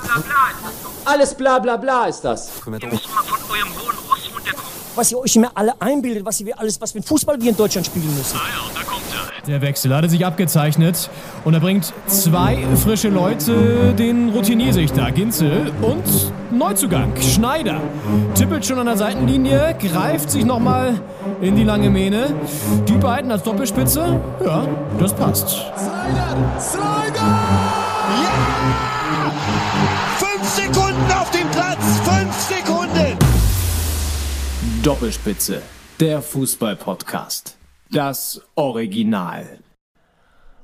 bla bla bla ist das doch. Alles bla bla bla ist das. Ihr müsst mal von eurem hohen Ross runterkommen. was ihr euch immer alle einbildet, was ihr alles, was ein Fußball wir in Deutschland spielen müssen. Ah ja, da kommt er. Der Wechsel hatte sich abgezeichnet und er bringt zwei frische Leute, den Routinier sich da, Ginzel und Neuzugang, Schneider. Tippelt schon an der Seitenlinie, greift sich nochmal in die lange Mähne. Die beiden als Doppelspitze, ja, das passt. Slider! Slider! Fünf Sekunden auf dem Platz! Fünf Sekunden! Doppelspitze, der Fußball-Podcast. Das Original.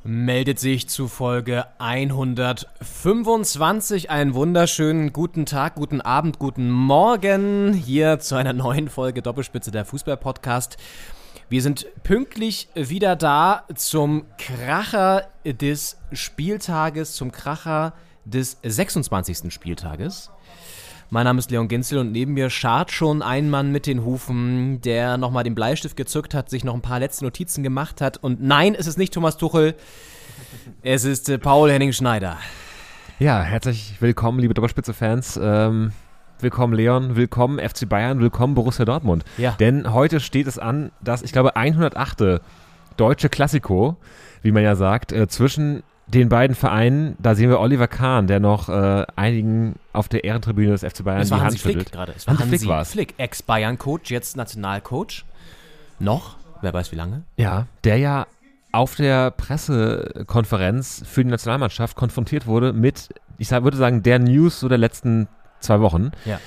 Meldet sich zu Folge 125. Einen wunderschönen guten Tag, guten Abend, guten Morgen hier zu einer neuen Folge Doppelspitze der Fußball-Podcast. Wir sind pünktlich wieder da zum Kracher des Spieltages, zum Kracher des 26. Spieltages. Mein Name ist Leon Ginzel und neben mir schart schon ein Mann mit den Hufen, der nochmal den Bleistift gezückt hat, sich noch ein paar letzte Notizen gemacht hat. Und nein, es ist nicht Thomas Tuchel, es ist äh, Paul Henning Schneider. Ja, herzlich willkommen, liebe Doppelspitze-Fans. Ähm, willkommen Leon, willkommen FC Bayern, willkommen Borussia Dortmund. Ja. Denn heute steht es an, dass ich glaube 108. deutsche Klassiko, wie man ja sagt, äh, zwischen den beiden Vereinen. Da sehen wir Oliver Kahn, der noch äh, einigen auf der Ehrentribüne des FC Bayern Es war die Hansi Hand Flick schüttelt. gerade. Es war Hansi Hansi Flick war es. Flick, Ex-Bayern-Coach, jetzt Nationalcoach. Noch, wer weiß wie lange. Ja, der ja auf der Pressekonferenz für die Nationalmannschaft konfrontiert wurde mit, ich würde sagen, der News so der letzten zwei Wochen. Ja.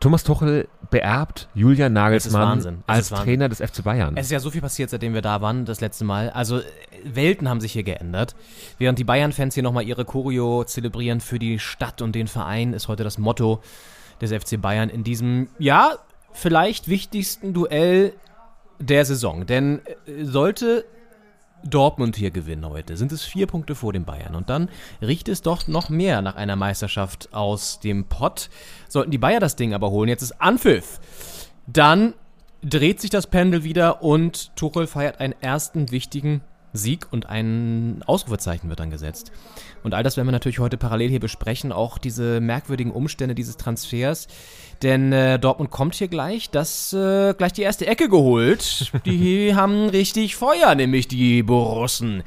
Thomas Tuchel beerbt Julian Nagelsmann als. Trainer des FC Bayern. Es ist ja so viel passiert, seitdem wir da waren, das letzte Mal. Also, Welten haben sich hier geändert. Während die Bayern-Fans hier nochmal ihre Choreo zelebrieren für die Stadt und den Verein, ist heute das Motto des FC Bayern in diesem, ja, vielleicht wichtigsten Duell der Saison. Denn äh, sollte Dortmund hier gewinnen heute, sind es vier Punkte vor den Bayern. Und dann riecht es doch noch mehr nach einer Meisterschaft aus dem Pott. Sollten die Bayern das Ding aber holen, jetzt ist Anpfiff. Dann dreht sich das Pendel wieder und Tuchel feiert einen ersten wichtigen Sieg und ein Ausrufezeichen wird dann gesetzt. Und all das werden wir natürlich heute parallel hier besprechen, auch diese merkwürdigen Umstände dieses Transfers. Denn äh, Dortmund kommt hier gleich, das äh, gleich die erste Ecke geholt. Die haben richtig Feuer, nämlich die Borussen.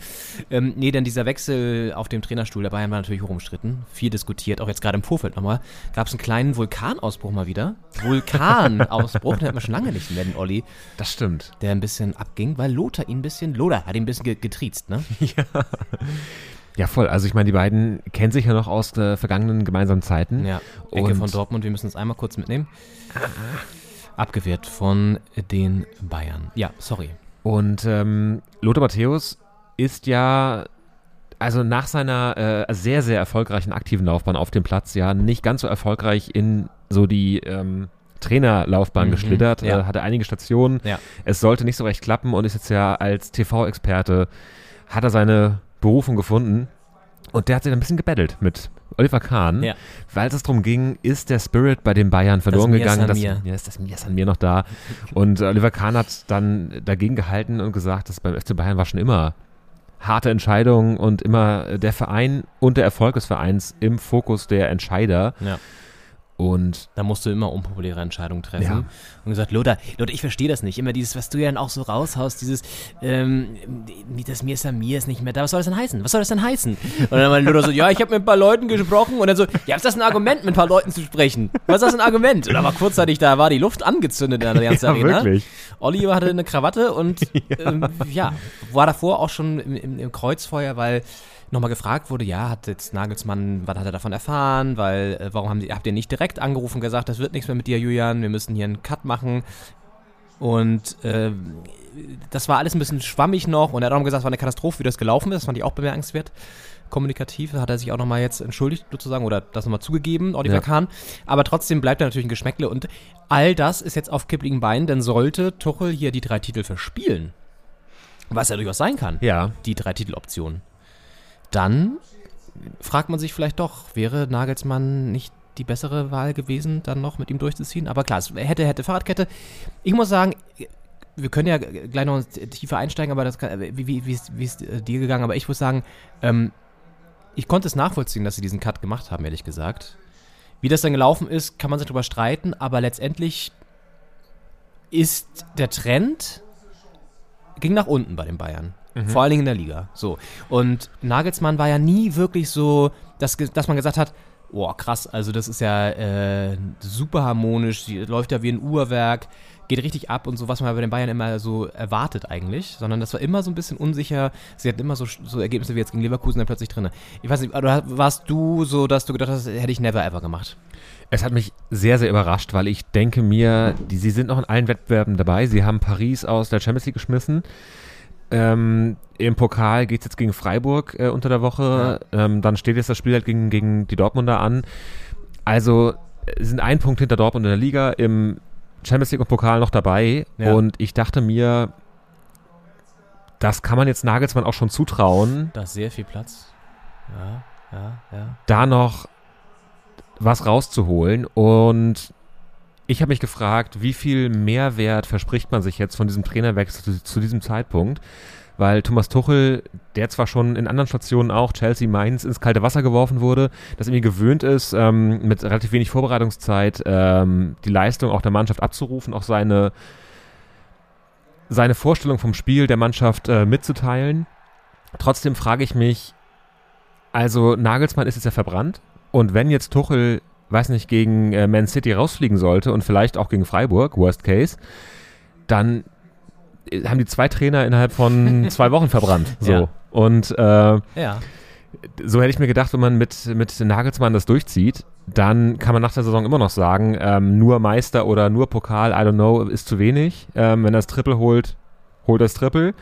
Ähm, nee, denn dieser Wechsel auf dem Trainerstuhl der Bayern war natürlich hoch umstritten, viel diskutiert, auch jetzt gerade im Vorfeld nochmal. Gab es einen kleinen Vulkanausbruch mal wieder. Vulkanausbruch, den hat man schon lange nicht mehr, den Olli das stimmt. der ein bisschen abging, weil Lothar ihn ein bisschen, Lothar hat ihn ein bisschen ge getriezt, ne? Ja, voll. Also ich meine, die beiden kennen sich ja noch aus äh, vergangenen gemeinsamen Zeiten. Ja, Ecke von Dortmund, wir müssen es einmal kurz mitnehmen. Abgewehrt von den Bayern. Ja, sorry. Und ähm, Lothar Matthäus ist ja also nach seiner äh, sehr, sehr erfolgreichen aktiven Laufbahn auf dem Platz ja nicht ganz so erfolgreich in so die ähm, Trainerlaufbahn Mhm, geschlittert, ja. äh, hatte einige Stationen. Ja. Es sollte nicht so recht klappen und ist jetzt ja als TV-Experte, hat er seine Berufung gefunden. Und der hat sich ein bisschen gebettelt mit Oliver Kahn, Ja. weil es darum ging, ist der Spirit bei den Bayern verloren Mir gegangen. Das, Mir. ja, ist das Mir ist an mir noch da. Und Oliver Kahn hat dann dagegen gehalten und gesagt, dass beim FC Bayern war schon immer harte Entscheidungen und immer der Verein und der Erfolg des Vereins im Fokus der Entscheider. Ja. Und Da musst du immer unpopuläre Entscheidungen treffen. Ja. Und gesagt, Lothar, Lothar, ich verstehe das nicht. Immer dieses, was du ja dann auch so raushaust, dieses, ähm, das mir ist ja mir ist nicht mehr da. Was soll das denn heißen? Was soll das denn heißen? Und dann war Lothar so, ja, ich habe mit ein paar Leuten gesprochen. Und dann so, ja, ist das ein Argument, mit ein paar Leuten zu sprechen? Was ist das ein Argument? Und da war kurzzeitig, da war die Luft angezündet in der Allianz Ja, Arena. wirklich. Oliver hatte eine Krawatte und ja, ähm, ja war davor auch schon im, im, im Kreuzfeuer, weil nochmal gefragt wurde, ja, hat jetzt Nagelsmann, was hat er davon erfahren, weil, äh, warum haben die, habt ihr nicht direkt angerufen und gesagt, das wird nichts mehr mit dir, Julian, wir müssen hier einen Cut machen. Und äh, das war alles ein bisschen schwammig noch und er hat auch gesagt, es war eine Katastrophe, wie das gelaufen ist, das fand ich auch bemerkenswert. Kommunikativ hat er sich auch nochmal jetzt entschuldigt sozusagen oder das nochmal zugegeben, Oliver Ja. Kahn. Aber trotzdem bleibt er natürlich ein Geschmäckle und all das ist jetzt auf kippligen Beinen, denn sollte Tuchel hier die drei Titel verspielen, was ja durchaus sein kann, ja, die drei Titeloptionen, dann fragt man sich vielleicht doch, wäre Nagelsmann nicht die bessere Wahl gewesen, dann noch mit ihm durchzuziehen? Aber klar, es hätte, hätte Fahrradkette. Ich muss sagen, wir können ja gleich noch tiefer einsteigen, aber das kann, wie, wie, ist, wie ist äh, dir gegangen? Aber ich muss sagen, ähm, ich konnte es nachvollziehen, dass sie diesen Cut gemacht haben, ehrlich gesagt. Wie das dann gelaufen ist, kann man sich drüber streiten, aber letztendlich ist der Trend ging nach unten bei den Bayern. Vor allen Dingen in der Liga. So. Und Nagelsmann war ja nie wirklich so, dass, dass man gesagt hat, boah, krass, also das ist ja äh, super harmonisch, die, läuft ja wie ein Uhrwerk, geht richtig ab und so, was man bei den Bayern immer so erwartet eigentlich, sondern das war immer so ein bisschen unsicher. Sie hatten immer so, so Ergebnisse wie jetzt gegen Leverkusen dann plötzlich drin. Ich weiß nicht, warst du so, dass du gedacht hast, hätte ich never ever gemacht? Es hat mich sehr, sehr überrascht, weil ich denke mir, die, sie sind noch in allen Wettbewerben dabei. Sie haben Paris aus der Champions League geschmissen. Ähm, Im Pokal geht es jetzt gegen Freiburg äh, unter der Woche. Ähm, dann steht jetzt das Spiel halt gegen, gegen die Dortmunder an. Also äh, sind ein Punkt hinter Dortmund in der Liga, im Champions League und Pokal noch dabei. Ja. Und ich dachte mir, das kann man jetzt Nagelsmann auch schon zutrauen. Da ist sehr viel Platz. Ja, ja, ja. da noch was rauszuholen. Und ich habe mich gefragt, wie viel Mehrwert verspricht man sich jetzt von diesem Trainerwechsel zu, zu diesem Zeitpunkt? Weil Thomas Tuchel, der zwar schon in anderen Stationen auch Chelsea Mainz ins kalte Wasser geworfen wurde, das irgendwie gewöhnt ist, ähm, mit relativ wenig Vorbereitungszeit ähm, die Leistung auch der Mannschaft abzurufen, auch seine, seine Vorstellung vom Spiel der Mannschaft äh, mitzuteilen. Trotzdem frage ich mich, also Nagelsmann ist jetzt ja verbrannt und wenn jetzt Tuchel, weiß nicht, gegen äh, Man City rausfliegen sollte und vielleicht auch gegen Freiburg, Worst Case, dann äh, haben die zwei Trainer innerhalb von zwei Wochen verbrannt. So. Ja. Und äh, Ja. so hätte ich mir gedacht, wenn man mit, mit Nagelsmann das durchzieht, dann kann man nach der Saison immer noch sagen, ähm, nur Meister oder nur Pokal, I don't know, ist zu wenig. Ähm, wenn er das Triple holt, holt er das Triple.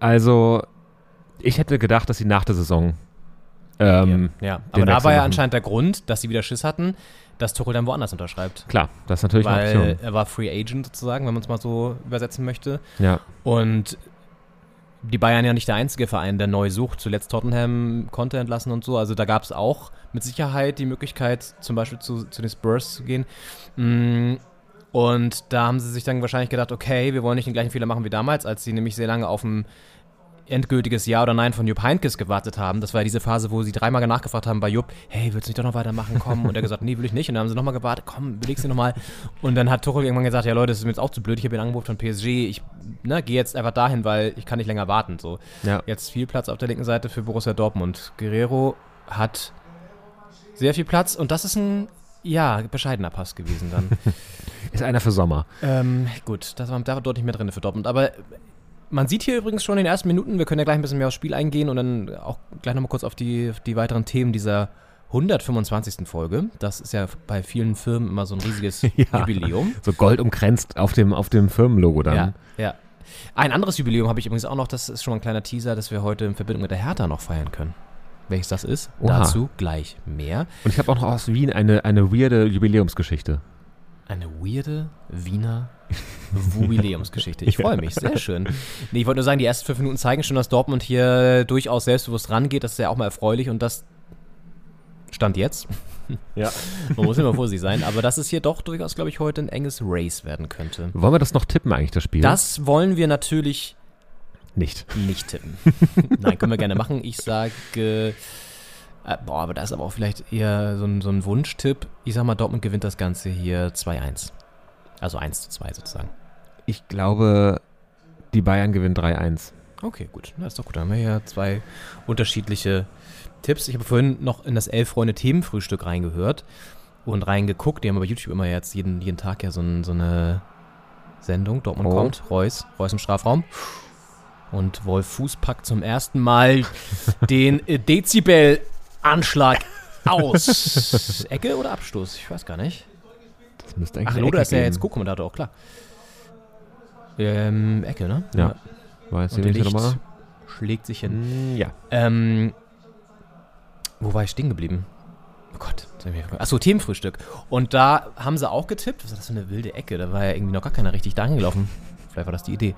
Also, ich hätte gedacht, dass sie nach der Saison ähm, ja. den Aber da Wechsel war ja machen. anscheinend der Grund, dass sie wieder Schiss hatten, dass Tuchel dann woanders unterschreibt. Klar, das ist natürlich eine Weil Option. er war Free Agent sozusagen, wenn man es mal so übersetzen möchte. Ja. Und die Bayern ja nicht der einzige Verein, der neu sucht. Zuletzt Tottenham konnte entlassen und so. Also da gab es auch mit Sicherheit die Möglichkeit, zum Beispiel zu, zu den Spurs zu gehen. Mm, Und da haben sie sich dann wahrscheinlich gedacht, okay, wir wollen nicht den gleichen Fehler machen wie damals, als sie nämlich sehr lange auf ein endgültiges Ja oder Nein von Jupp Heynckes gewartet haben. Das war diese Phase, wo sie dreimal nachgefragt haben bei Jupp, hey, willst du nicht doch noch weitermachen, komm? Und er gesagt, nee, will ich nicht. Und dann haben sie nochmal gewartet, komm, überlegst du nochmal. Und dann hat Tuchel irgendwann gesagt, ja Leute, das ist mir jetzt auch zu blöd, ich habe hier ein Angebot von PSG, ich ne, gehe jetzt einfach dahin, weil ich kann nicht länger warten. So. Ja. Jetzt viel Platz auf der linken Seite für Borussia Dortmund. Guerrero hat sehr viel Platz und das ist ein, ja, bescheidener Pass gewesen dann. Ist einer für Sommer. Ähm, gut, das war, da war deutlich mehr drin für Dortmund. Aber man sieht hier übrigens schon in den ersten Minuten, wir können ja gleich ein bisschen mehr aufs Spiel eingehen und dann auch gleich nochmal kurz auf die, auf die weiteren Themen dieser 125. Folge. Das ist ja bei vielen Firmen immer so ein riesiges Ja. Jubiläum. So gold umkränzt auf dem, auf dem Firmenlogo dann. Ja, ja. Ein anderes Jubiläum habe ich übrigens auch noch, das ist schon mal ein kleiner Teaser, dass wir heute in Verbindung mit der Hertha noch feiern können. Welches das ist, Oha. dazu gleich mehr. Und ich habe auch noch aus Wien eine, eine weirde Jubiläumsgeschichte. Eine weirde Wiener Jubiläumsgeschichte. Ich freue mich, sehr schön. Nee, ich wollte nur sagen, die ersten fünf Minuten zeigen schon, dass Dortmund hier durchaus selbstbewusst rangeht. Das ist ja auch mal erfreulich und das stand jetzt. Ja. Man muss immer vorsichtig sein, aber dass es hier doch durchaus, glaube ich, heute ein enges Race werden könnte. Wollen wir das noch tippen eigentlich, das Spiel? Das wollen wir natürlich nicht. nicht tippen. Nein, können wir gerne machen. Ich sage, äh, boah, aber das ist aber auch vielleicht eher so ein, so ein Wunschtipp. Ich sag mal, Dortmund gewinnt das Ganze hier 2-1. Also 1 zu 2 sozusagen. Ich glaube, die Bayern gewinnen 3-1. Okay, gut. Na, ist doch gut. Dann haben wir hier zwei unterschiedliche Tipps. Ich habe vorhin noch in das Elf-Freunde-Themenfrühstück reingehört und reingeguckt. Die haben bei YouTube immer jetzt jeden, jeden Tag ja so, ein, so eine Sendung. Dortmund Oh. kommt, Reus, Reus im Strafraum. Und Wolf Fuß packt zum ersten Mal den äh, Dezibel-Anschlag aus. Ecke oder Abstoß? Ich weiß gar nicht. Das müsste eigentlich Ach, Ecke ist ja jetzt Co-Kommentator, auch klar. Ähm, Ecke, ne? Ja. Weiß Und ich nicht nochmal. schlägt sich hin. Mm, Ja. Ähm, wo war ich stehen geblieben? Oh Gott. Achso, Themenfrühstück. Und da haben sie auch getippt. Was ist das für eine wilde Ecke? Da war ja irgendwie noch gar keiner richtig da angelaufen. Vielleicht war das die Idee.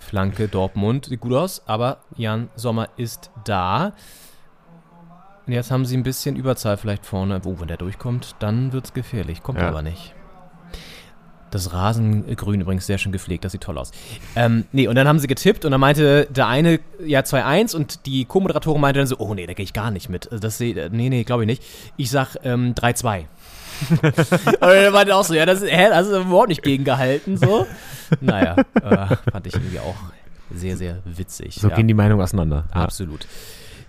Flanke Dortmund, sieht gut aus, aber Jan Sommer ist da. Und jetzt haben sie ein bisschen Überzahl vielleicht vorne. Oh, wenn der durchkommt, dann wird's gefährlich. Kommt Ja. aber nicht. Das Rasengrün übrigens sehr schön gepflegt, das sieht toll aus. Ähm, nee, und dann haben sie getippt und dann meinte der eine ja 2-1 und die Co-Moderatorin meinte dann so, oh nee, da gehe ich gar nicht mit. Also Das seh, nee, nee, glaube ich nicht. Ich sag ähm, 3-2. und er meinte auch so, ja, das, ist- hä, das ist überhaupt nicht gegengehalten, so. Naja, äh, fand ich irgendwie auch sehr, sehr witzig. So ja. gehen die Meinungen auseinander. Absolut. Ja,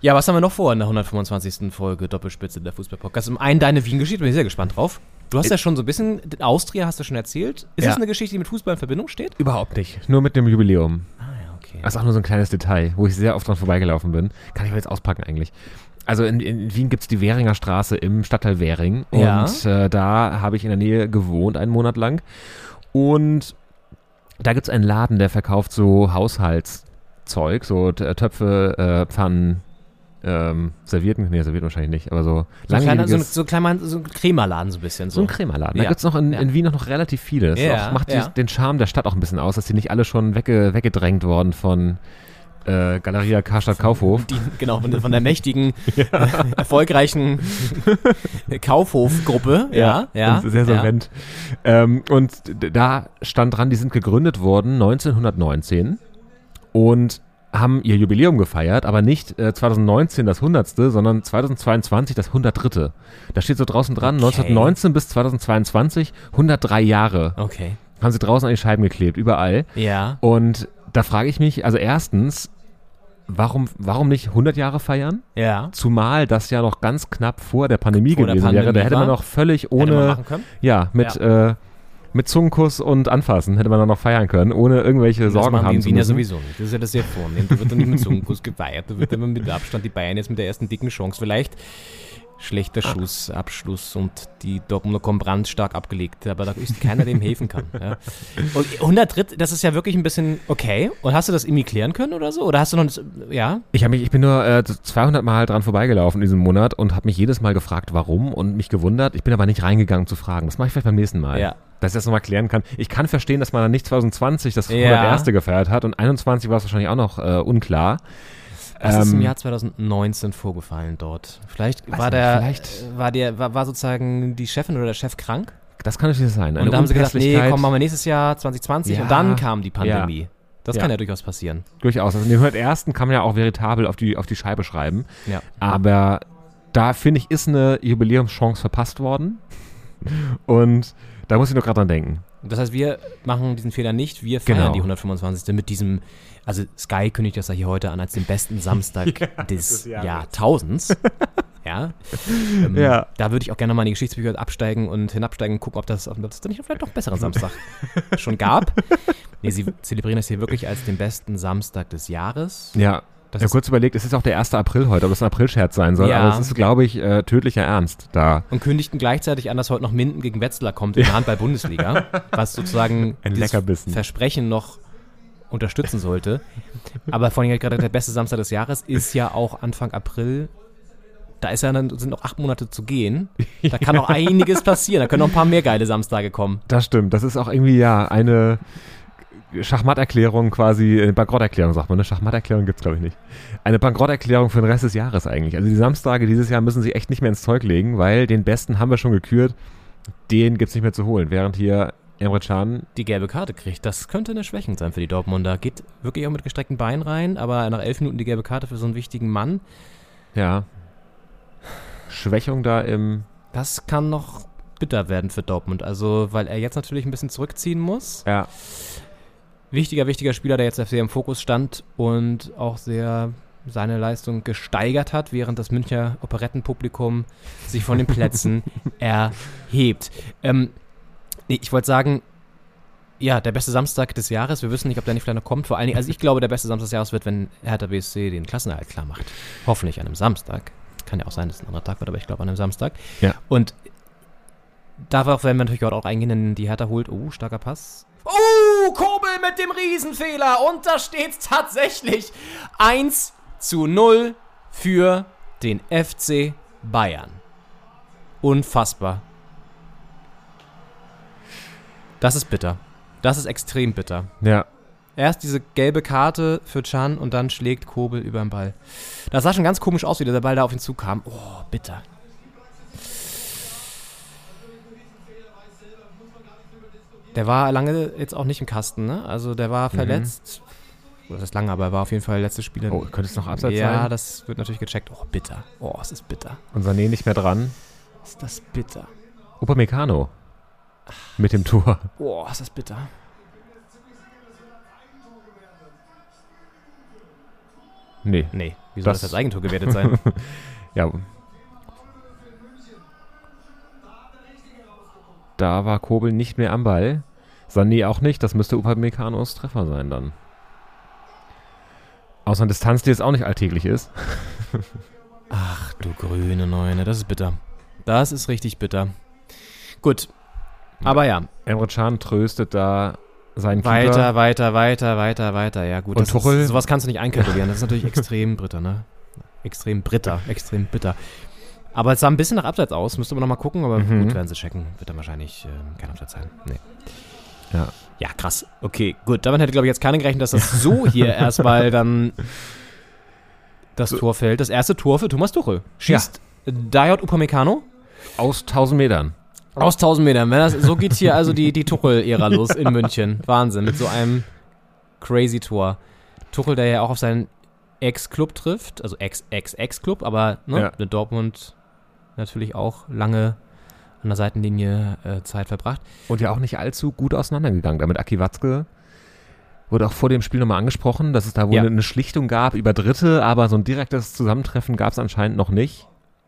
was haben wir noch vor in der 125. Folge Doppelspitze der Fußball-Podcast? Zum einen deine Wien-Geschichte, bin ich sehr gespannt drauf. Du hast ja schon so ein bisschen, den Austria hast du schon erzählt. Ist Ja. das eine Geschichte, die mit Fußball in Verbindung steht? Überhaupt nicht. Nur mit dem Jubiläum. Ah ja, okay. Das ist auch nur so ein kleines Detail, wo ich sehr oft dran vorbeigelaufen bin. Kann ich aber jetzt auspacken eigentlich. Also in, in Wien gibt es die Währinger Straße im Stadtteil Währing. Und Ja. äh, da habe ich in der Nähe gewohnt, einen Monat lang. Und da gibt es einen Laden, der verkauft so Haushaltszeug, so Töpfe, äh, Pfannen, ähm, Servierten, nee, Servierten wahrscheinlich nicht, aber so so, ein kleiner, so, so, ein kleiner, so ein Krämerladen so ein bisschen. so So. ein Krämerladen. Da Ja. gibt es noch in, in Wien noch, relativ viele. Das Ja, auch, macht die, ja. den Charme der Stadt auch ein bisschen aus, dass die nicht alle schon wegge, weggedrängt worden von äh, Galeria Karstadt Kaufhof. Die, genau, von, der- mächtigen, äh, erfolgreichen Kaufhofgruppe. Ja, ja. sehr solvent. Ähm, und da stand dran, die sind gegründet worden 1919 und haben ihr Jubiläum gefeiert, aber nicht äh, 2019 das 100. sondern 2022 das 103. Da steht so draußen dran, Okay. 1919 bis 2022 103 Jahre. Ja. Okay. Haben sie draußen an die Scheiben geklebt, überall. Ja. Und da frage ich mich, also erstens, warum, warum nicht 100 Jahre feiern? Ja. Zumal das ja noch ganz knapp vor der Pandemie Vor der gewesen wäre. Da Pandemie hätte man noch völlig ohne, ja, mit, Äh, mit Zungenkuss und Anfassen hätte man dann noch feiern können, ohne irgendwelche Das Sorgen haben zu Wien ja müssen. sowieso nicht. Das ist ja das sehr vornehm. Da wird dann nicht mit Zungenkuss gefeiert. Da wird immer mit Abstand die Bayern jetzt mit der ersten dicken Chance. Vielleicht schlechter Schussabschluss und die Dortmunder kommen brandstark abgelegt. Aber da ist keiner, dem helfen kann. Ja. Und 100 Dritt, das ist ja wirklich ein bisschen okay. Und hast du das irgendwie klären können oder so? Oder hast du noch, ja? Ich, mich, ich bin nur äh, 200 Mal dran vorbeigelaufen in diesem Monat und habe mich jedes Mal gefragt, warum und mich gewundert. Ich bin aber nicht reingegangen zu fragen. Das mache ich vielleicht beim nächsten Mal. Ja. Dass ich das nochmal klären kann. Ich kann verstehen, dass man dann nicht 2020 das Ja. 101. gefeiert hat und 21 war es wahrscheinlich auch noch äh, unklar. Was ist im Ähm, Jahr 2019 vorgefallen dort? Vielleicht war der, vielleicht- äh, war der, war, war sozusagen die Chefin oder der Chef krank? Das kann natürlich sein. Eine und da haben sie gesagt, nee, komm, machen wir nächstes Jahr 2020 Ja. und dann kam die Pandemie. Das Ja. kann ja durchaus passieren. Durchaus. Also dem 101. kann man ja auch veritabel auf die, auf die Scheibe schreiben. Ja. Aber da finde ich, ist eine Jubiläumschance verpasst worden. Und da muss ich nur gerade dran denken. Das heißt, wir machen diesen Fehler nicht. Wir feiern Genau. die 125. mit diesem, also Sky kündigt das ja hier heute an als den besten Samstag des des Jahres. Jahrtausends. ja. Ähm, Ja. Da würde ich auch gerne mal in die Geschichtsbücher absteigen und hinabsteigen und gucken, ob das, ob das nicht vielleicht doch einen besseren Samstag schon gab. Nee, sie zelebrieren das hier wirklich als den besten Samstag des Jahres. Ja. Das ich habe kurz überlegt, es ist auch der 1. April heute, ob das ein Aprilscherz sein soll. Ja. Aber es ist, glaube ich, äh, tödlicher Ernst da. Und kündigten gleichzeitig an, dass heute noch Minden gegen Wetzlar kommt in der Handball-Bundesliga, was sozusagen Ein Leckerbissen. Versprechen noch unterstützen sollte. Aber vor allem gerade der beste Samstag des Jahres ist ja auch Anfang April. Da ist ja dann, sind noch acht Monate zu gehen. Da kann noch einiges passieren. Da können noch ein paar mehr geile Samstage kommen. Das stimmt. Das ist auch irgendwie ja eine Schachmatterklärung quasi, eine Bankrotterklärung sagt man, ne? Schachmatterklärung gibt's glaube ich nicht. Eine Bankrotterklärung für den Rest des Jahres eigentlich. Also die Samstage dieses Jahr müssen sich echt nicht mehr ins Zeug legen, weil den besten haben wir schon gekürt. Den gibt's nicht mehr zu holen. Während hier Emre Can, Die gelbe Karte kriegt, das könnte eine Schwächung sein für die Dortmunder. Geht wirklich auch mit gestreckten Beinen rein, aber nach elf Minuten die gelbe Karte für so einen wichtigen Mann, ja, Schwächung da im, das kann noch bitter werden für Dortmund. Also, weil er jetzt natürlich ein bisschen zurückziehen muss. ja, wichtiger, wichtiger Spieler, der jetzt sehr im Fokus stand und auch sehr seine Leistung gesteigert hat, während das Münchner Operettenpublikum sich von den Plätzen erhebt. Ähm, nee, ich wollte sagen, ja, der beste Samstag des Jahres. Wir wissen nicht, ob der nicht vielleicht noch kommt. Vor allen Dingen, also ich glaube, der beste Samstag des Jahres wird, wenn Hertha BSC den Klassenerhalt klar macht. Hoffentlich an einem Samstag. Kann ja auch sein, dass es ein anderer Tag wird, aber ich glaube an einem Samstag. Ja. Und darauf werden wir natürlich heute auch eingehen, denn die Hertha holt, oh, starker Pass. Oh, Kobel mit dem Riesenfehler. Und da steht tatsächlich 1 zu 0 für den FC Bayern. Unfassbar. Das ist bitter. Das ist extrem bitter. ja. Erst diese gelbe Karte für Chan und dann schlägt Kobel über den Ball. Das sah schon ganz komisch aus, wie der Ball da auf ihn zukam. Oh, bitter. Der war lange jetzt auch nicht im Kasten, ne? Also der war verletzt. Oder das ist lange, aber er war auf jeden Fall letzte Spieler. Mhm. Oh, könnte es noch abseits ja, sein? das wird natürlich gecheckt. Oh, bitter. Oh, es ist bitter. Und Sané nicht mehr dran. Ist das bitter? Upamecano. Mit dem Tor. Oh, ist das bitter. Nee. Nee, wie soll Das- das, als Eigentor gewertet sein? Ja. Da war Kobel nicht mehr am Ball. Sané auch nicht. Das müsste Upamecano's Treffer sein dann. Aus einer Distanz, die jetzt auch nicht alltäglich ist. Ach du grüne Neune, das ist bitter. Das ist richtig bitter. Gut. Aber ja, Emre Can tröstet da seinen weiter, Keeper. weiter, weiter, weiter, weiter. Ja, gut. Und Tuchel? Ist, sowas kannst du nicht einkalkulieren. Das ist natürlich extrem bitter, ne? Extrem bitter, extrem bitter. Aber es sah ein bisschen nach Abseits aus, müsste man nochmal gucken, aber Mhm. gut, werden sie checken. Wird dann wahrscheinlich ähm, kein Abseits sein. Nee. Ja. Ja, krass. Okay, gut. Damit hätte, glaube ich, jetzt keiner gerechnet, dass das so hier erstmal dann das Tor fällt. Das erste Tor für Thomas Tuchel. Schießt Dayot Upamecano Aus 1000 Metern. Aus 1000 Metern. Das, so geht hier also die, die Tuchel-Ära los in München. Wahnsinn, mit so einem crazy Tor. Tuchel, der ja auch auf seinen Ex-Club trifft, also Ex-Ex-Ex-Club, aber ne, Ja. mit Dortmund natürlich auch lange an der Seitenlinie äh, Zeit verbracht. Und ja auch nicht allzu gut auseinandergegangen. Damit Aki Watzke wurde auch vor dem Spiel nochmal angesprochen, dass es da wohl Ja. eine Schlichtung gab über Dritte, aber so ein direktes Zusammentreffen gab es anscheinend noch nicht.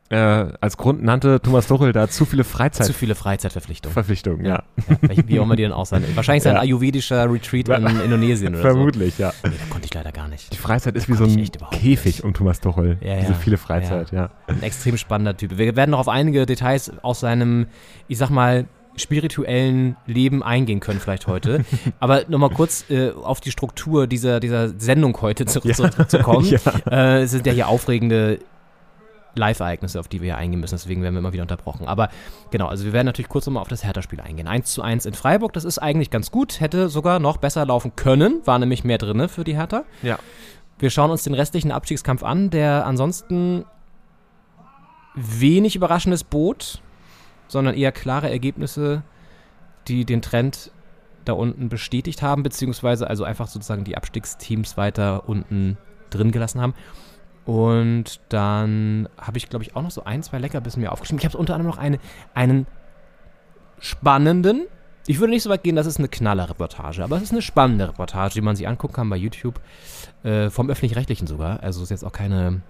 Äh, als Grund nannte Thomas Tuchel da zu viele Zu Freizeitverpflichtungen. viele Freizeitverpflichtungen. Ja, Ja, welche- wie auch immer die dann aussehen. Wahrscheinlich sein Ja. ayurvedischer Retreat in Indonesien oder vermutlich, ja. so. Nee, da konnte ich leider gar nicht. Die Freizeit ist wie so ein Käfig nicht. um Thomas Tuchel. Ja, Diese ja. viele Freizeit, ja. Ein extrem spannender Typ. Wir werden noch auf einige Details aus seinem, ich sag mal, spirituellen Leben eingehen können vielleicht heute. Aber nochmal kurz äh, auf die Struktur dieser, dieser Sendung heute zu, zu, zu kommen. Ja. Äh, es sind ja hier aufregende Live-Ereignisse, auf die wir hier eingehen müssen. Deswegen werden wir immer wieder unterbrochen. Aber genau, also wir werden natürlich kurz nochmal auf das Hertha-Spiel eingehen. 1 zu 1 in Freiburg, das ist eigentlich ganz gut. Hätte sogar noch besser laufen können. War nämlich mehr drinne für die Hertha. Ja. Wir schauen uns den restlichen Abstiegskampf an, der ansonsten wenig überraschendes bot, sondern eher klare Ergebnisse, die den Trend da unten bestätigt haben, beziehungsweise also einfach sozusagen die Abstiegsteams weiter unten drin gelassen haben. Und dann habe ich, glaube ich, auch noch so ein, zwei Leckerbissen mir aufgeschrieben. Ich habe unter anderem noch eine, einen spannenden, ich würde nicht so weit gehen, das ist eine Knallerreportage, aber es ist eine spannende Reportage, die man sich angucken kann bei YouTube, äh, vom Öffentlich-Rechtlichen sogar. Also es ist jetzt auch keine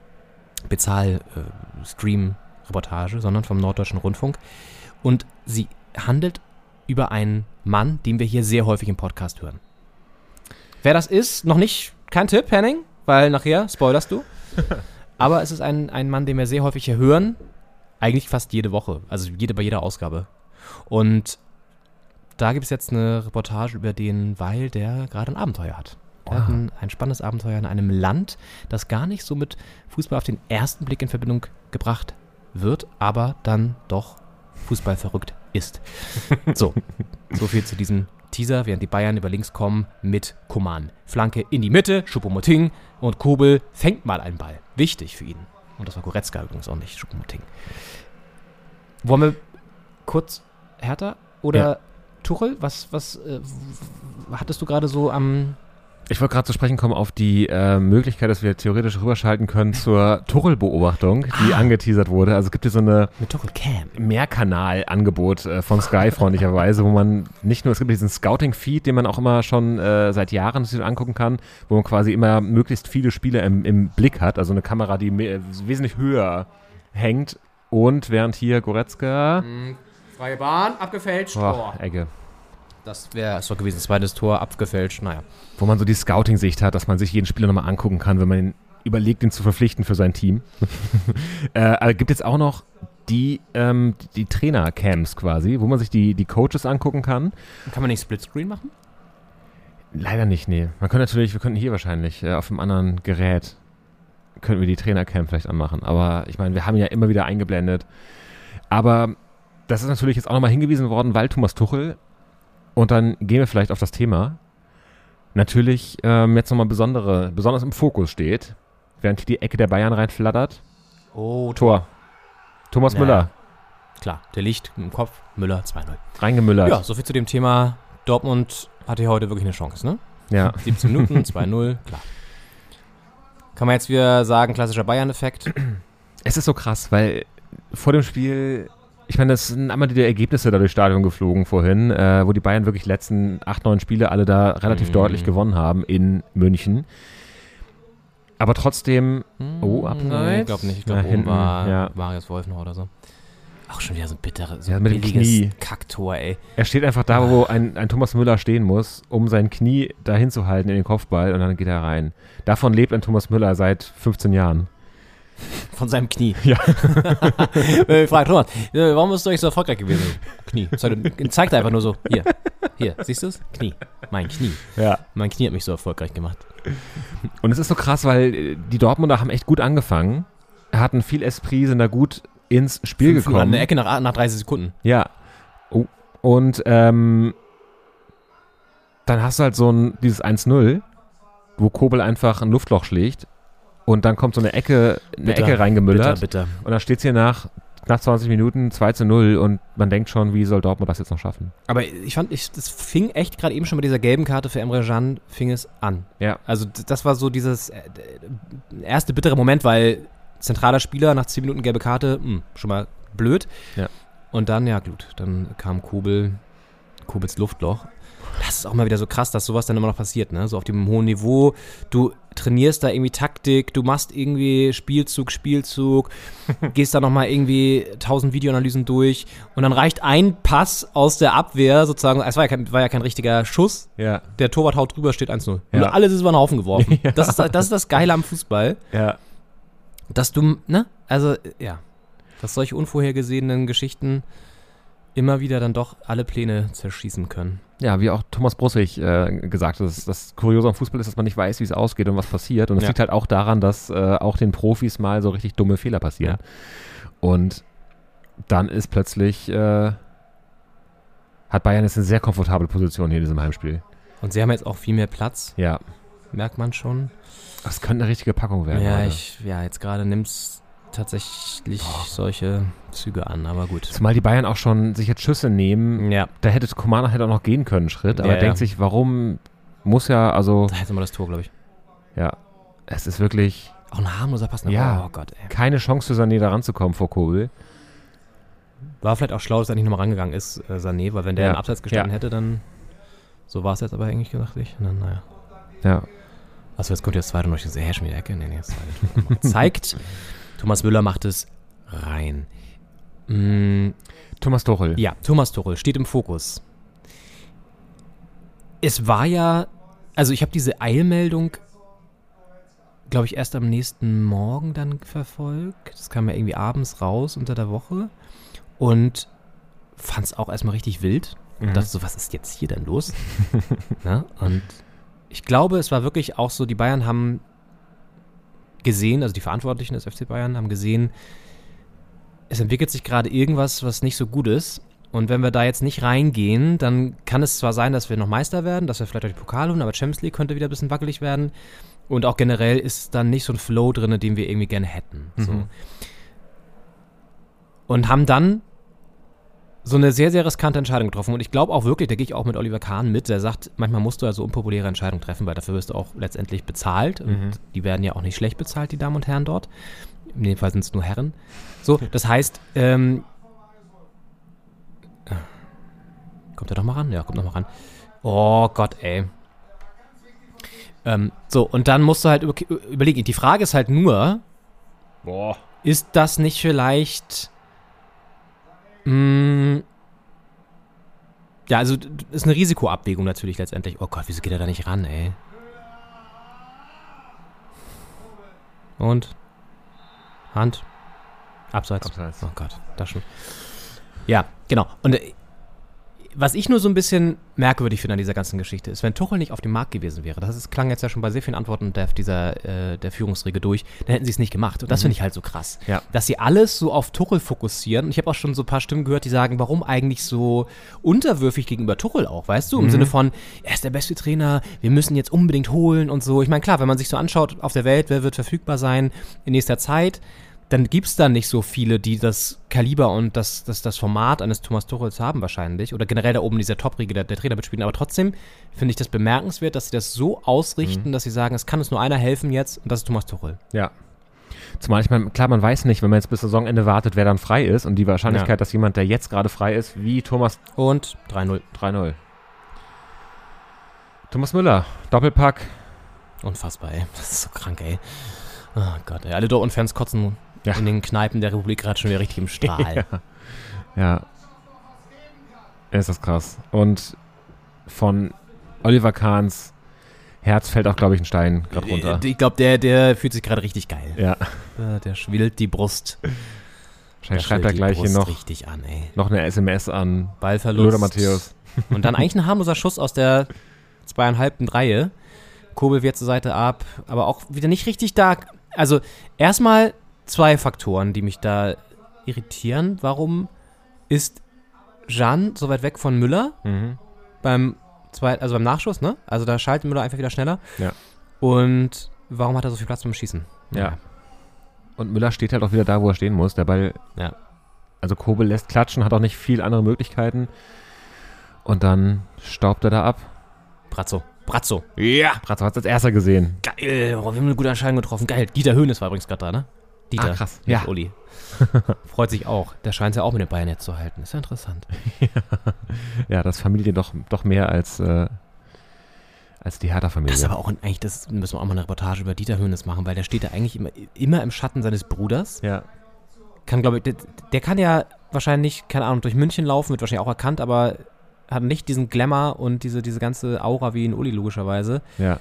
Bezahl-Stream-Reportage, sondern vom Norddeutschen Rundfunk. Und sie handelt über einen Mann, den wir hier sehr häufig im Podcast hören. Wer das ist, noch nicht, kein Tipp, Henning, weil nachher spoilerst du. Aber es ist ein, ein Mann, den wir sehr häufig hier hören, eigentlich fast jede Woche, also jede, bei jeder Ausgabe. Und da gibt es jetzt eine Reportage über den, weil der gerade ein Abenteuer hat. Der hat ein, ein spannendes Abenteuer in einem Land, das gar nicht so mit Fußball auf den ersten Blick in Verbindung gebracht wird, aber dann doch Fußball verrückt ist. So, so viel zu diesem Teaser, während die Bayern über links kommen mit Koman. Flanke in die Mitte, Schuppomoting und Kobel fängt mal einen Ball. Wichtig für ihn. Und das war Goretzka übrigens auch nicht, Schuppomoting. Wollen wir kurz Hertha oder Ja. Tuchel? Was, was äh, hattest du gerade so am Ich wollte gerade zu sprechen kommen auf die äh, Möglichkeit, dass wir theoretisch rüberschalten können zur Tuchel-Beobachtung, die Ah. angeteasert wurde. Also es gibt hier so eine mit Tuchel Cam? Mehrkanal-Angebot äh, von Sky freundlicherweise, wo man nicht nur, es gibt diesen Scouting-Feed, den man auch immer schon äh, seit Jahren sich angucken kann, wo man quasi immer möglichst viele Spiele im, im Blick hat, also eine Kamera, die mehr, wesentlich höher hängt und während hier Goretzka, Freie Bahn, abgefälscht. boah, Ecke, Das wäre es doch gewesen. Zweites Tor, abgefälscht. Naja. wo man so die Scouting-Sicht hat, dass man sich jeden Spieler nochmal angucken kann, wenn man ihn überlegt, ihn zu verpflichten für sein Team. äh, aber gibt jetzt auch noch die, ähm, die Trainer-Camps quasi, wo man sich die, die Coaches angucken kann. Kann man nicht Splitscreen machen? Leider nicht, nee. Man könnte natürlich, wir könnten hier wahrscheinlich äh, auf einem anderen Gerät könnten wir die Trainercam vielleicht anmachen. Aber ich meine, wir haben ja immer wieder eingeblendet. Aber das ist natürlich jetzt auch nochmal hingewiesen worden, weil Thomas Tuchel, und dann gehen wir vielleicht auf das Thema, natürlich ähm, jetzt nochmal besondere, besonders im Fokus steht, während hier die Ecke der Bayern reinflattert. Oh, Tor. Thomas Ja. Müller, Klar, der Licht im Kopf, Müller 2-0. reingemüllert. Ja, soviel zu dem Thema Dortmund hatte ja heute wirklich eine Chance, ne? Ja. 17 Minuten, 2-0, klar. Kann man jetzt wieder sagen, klassischer Bayern-Effekt? Es ist so krass, weil vor dem Spiel, ich meine, es sind einmal die Ergebnisse da durchs Stadion geflogen vorhin, äh, wo die Bayern wirklich die letzten acht, neun Spiele alle da relativ Mhm. deutlich gewonnen haben in München. Aber trotzdem, oh, Nein, abseits. ich glaube nicht. Ich glaube, hinten, war ja. Marius Wolfenau oder so. Auch schon wieder so ein bitteres, so Ja, ein billiges. Kacktor, ey. Er steht einfach da, wo ein, ein Thomas Müller stehen muss, um sein Knie dahin zu halten in den Kopfball und dann geht er rein. Davon lebt ein Thomas Müller seit 15 Jahren. Von seinem Knie. Ja. äh, frag Thomas, äh, warum bist du eigentlich so erfolgreich gewesen? Knie. Zeig, zeigt einfach nur so. Hier. Hier. Siehst du es? Knie. Mein Knie. Ja. Mein Knie hat mich so erfolgreich gemacht. Und es ist so krass, weil äh, die Dortmunder haben echt gut angefangen, hatten viel Esprit, sind da gut ins Spiel Fünf- gekommen. Eine Ecke nach, nach 30 Sekunden. Ja. Oh. Und ähm, dann hast du halt so ein, dieses 1-0, wo Kobel einfach ein Luftloch schlägt und dann kommt so eine Ecke, eine Bitter, Ecke reingemüllert Bitter, bitter. und dann steht es hier nach knapp 20 Minuten 2 zu 0 und man denkt schon, wie soll Dortmund das jetzt noch schaffen? Aber ich fand, ich, das fing echt gerade eben schon mit dieser gelben Karte für Emre Can, fing es an. Ja. Also das war so dieses äh, erste bittere Moment, weil zentraler Spieler nach 10 Minuten gelbe Karte, mh, schon mal blöd. Ja. Und dann, ja gut, dann kam Kobel, Kobels Luftloch. Das ist auch mal wieder so krass, dass sowas dann immer noch passiert, ne? So auf dem hohen Niveau. Du trainierst da irgendwie Taktik, du machst irgendwie Spielzug, Spielzug, gehst da nochmal irgendwie tausend Videoanalysen durch und dann reicht ein Pass aus der Abwehr sozusagen, es war ja kein, war ja kein richtiger Schuss, Ja. der Torwart haut drüber, steht 1-0. Ja. Und alles ist über den Haufen geworfen. das, ist, das ist das Geile am Fußball, Ja. dass du, ne, also, ja, dass solche unvorhergesehenen Geschichten immer wieder dann doch alle Pläne zerschießen können. Ja, wie auch Thomas Brussig äh, gesagt hat, das, das Kuriose am Fußball ist, dass man nicht weiß, wie es ausgeht und was passiert. Und das Ja. liegt halt auch daran, dass äh, auch den Profis mal so richtig dumme Fehler passieren. Und dann ist plötzlich, äh, hat Bayern jetzt eine sehr komfortable Position hier in diesem Heimspiel. Und sie haben jetzt auch viel mehr Platz, Ja, merkt man schon. das könnte eine richtige Packung werden. Ja, ich, ja, jetzt gerade nimmt tatsächlich solche Züge an, aber gut. Zumal die Bayern auch schon sich jetzt Schüsse nehmen. Ja, Da hätte Komana hätte auch noch gehen können, Schritt. Aber Ja, er denkt ja. sich, warum muss ja, also, da hätte man das Tor, glaube ich. ja, es ist wirklich Auch ein harmloser Pass. ne? Ja. Oh Gott, ey. keine Chance für Sané da ranzukommen vor Kobel. War vielleicht auch schlau, dass er nicht nochmal rangegangen ist, äh, Sané, weil wenn der Ja. im Abseits gestanden hätte, dann. So war es jetzt aber eigentlich gedacht, ich. Na, naja. Ja, Achso, jetzt kommt das zweite noch. Ich so, hä, schon wieder Ecke? Nee, nee, das zweite. Zeigt, Thomas Müller macht es rein. Mm, Thomas Tuchel. ja, Thomas Tuchel steht im Fokus. Es war ja, also ich habe diese Eilmeldung, glaube ich, erst am nächsten Morgen dann verfolgt. Das kam ja irgendwie abends raus unter der Woche und fand es auch erstmal richtig wild. Mhm. Dachte so, was ist jetzt hier denn los? Na? Und ich glaube, es war wirklich auch so, die Bayern haben gesehen, also die Verantwortlichen des FC Bayern haben gesehen, es entwickelt sich gerade irgendwas, was nicht so gut ist. Und wenn wir da jetzt nicht reingehen, dann kann es zwar sein, dass wir noch Meister werden, dass wir vielleicht auch die Pokale holen, aber Champions League könnte wieder ein bisschen wackelig werden. Und auch generell ist dann nicht so ein Flow drin, den wir irgendwie gerne hätten. So. Mhm. Und haben dann so eine sehr, sehr riskante Entscheidung getroffen. Und ich glaube auch wirklich, da gehe ich auch mit Oliver Kahn mit, der sagt, manchmal musst du also unpopuläre Entscheidungen treffen, weil dafür wirst du auch letztendlich bezahlt. Und Mhm. die werden ja auch nicht schlecht bezahlt, die Damen und Herren dort. In dem Fall sind es nur Herren. So, das heißt, ähm, kommt er doch mal ran? Ja, kommt noch mal ran. Oh Gott, ey. Ähm, so, und dann musst du halt über, überlegen. Die Frage ist halt nur, Boah. ist das nicht vielleicht. Mh, ja, also ist eine Risikoabwägung natürlich letztendlich. Oh Gott, wieso geht er da nicht ran, ey? Und? Hand? Abseits. Abseits. Oh Gott, das schon. Ja, genau. Und äh, was ich nur so ein bisschen merkwürdig finde an dieser ganzen Geschichte ist, wenn Tuchel nicht auf dem Markt gewesen wäre, das ist, klang jetzt ja schon bei sehr vielen Antworten der, dieser, äh, der Führungsriege durch, dann hätten sie es nicht gemacht. Und das finde ich halt so krass. Ja. Dass sie alles so auf Tuchel fokussieren. Und ich habe auch schon so ein paar Stimmen gehört, die sagen, warum eigentlich so unterwürfig gegenüber Tuchel auch, weißt du? Im Sinne von, er ist der beste Trainer, wir müssen jetzt unbedingt holen und so. Ich meine, klar, wenn man sich so anschaut auf der Welt, wer wird verfügbar sein in nächster Zeit, dann gibt es da nicht so viele, die das Kaliber und das, das, das Format eines Thomas Tuchels haben wahrscheinlich. Oder generell da oben dieser Top-Riege der, der Trainer mitspielen. Aber trotzdem finde ich das bemerkenswert, dass sie das so ausrichten, dass sie sagen, es kann uns nur einer helfen jetzt und das ist Thomas Tuchel. Ja. Zumal ich meine, klar, man weiß nicht, wenn man jetzt bis Saisonende wartet, wer dann frei ist. Und die Wahrscheinlichkeit, Ja. dass jemand, der jetzt gerade frei ist, wie Thomas Und 3-0. 3-0. Thomas Müller, Doppelpack. Unfassbar, ey. Das ist so krank, ey. Oh Gott, ey. Alle Dortmund-Fans kotzen Ja. in den Kneipen der Republik gerade schon wieder richtig im Strahl. Ja. Ist das krass. Und von Oliver Kahns Herz fällt auch, glaube ich, ein Stein gerade runter. Ich glaube, der, der fühlt sich gerade richtig geil. Ja. Äh, Der schwillt die Brust. Wahrscheinlich Da schreibt er gleich hier Brust noch, richtig an, ey. noch eine SMS an Ballverlust. Lothar Matthäus. Und dann eigentlich ein harmloser Schuss aus der zweieinhalbten Reihe. Kobel wehrt zur Seite ab, aber auch wieder nicht richtig da. Also erstmal zwei Faktoren, die mich da irritieren. Warum ist Jean so weit weg von Müller Mhm. beim zweit, also beim Nachschuss, ne? Also da schaltet Müller einfach wieder schneller. Ja. Und warum hat er so viel Platz beim Schießen? Ja. Und Müller steht halt auch wieder da, wo er stehen muss. Der Ball, Ja. also Kobel lässt klatschen, hat auch nicht viel andere Möglichkeiten. Und dann staubt er da ab. Brazzo. Brazzo. Ja. Bratzo hat es als erster gesehen. Geil. Oh, wir haben eine gute Entscheidung getroffen. Geil. Dieter Höhnes war übrigens gerade da, ne? Dieter. Ah, krass. Ja. Uli. Freut sich auch. Der scheint es ja auch mit den Bayern jetzt zu halten. Ist ja interessant. Ja, das Familie doch, doch mehr als, äh, als die Hertha-Familie. Das ist aber auch ein, eigentlich, das müssen wir auch mal eine Reportage über Dieter Höhnes machen, weil der steht da eigentlich immer, immer im Schatten seines Bruders. ja. Kann, glaube ich, der, der kann ja wahrscheinlich, keine Ahnung, durch München laufen, wird wahrscheinlich auch erkannt, aber hat nicht diesen Glamour und diese, diese ganze Aura wie in Uli, logischerweise. Ja.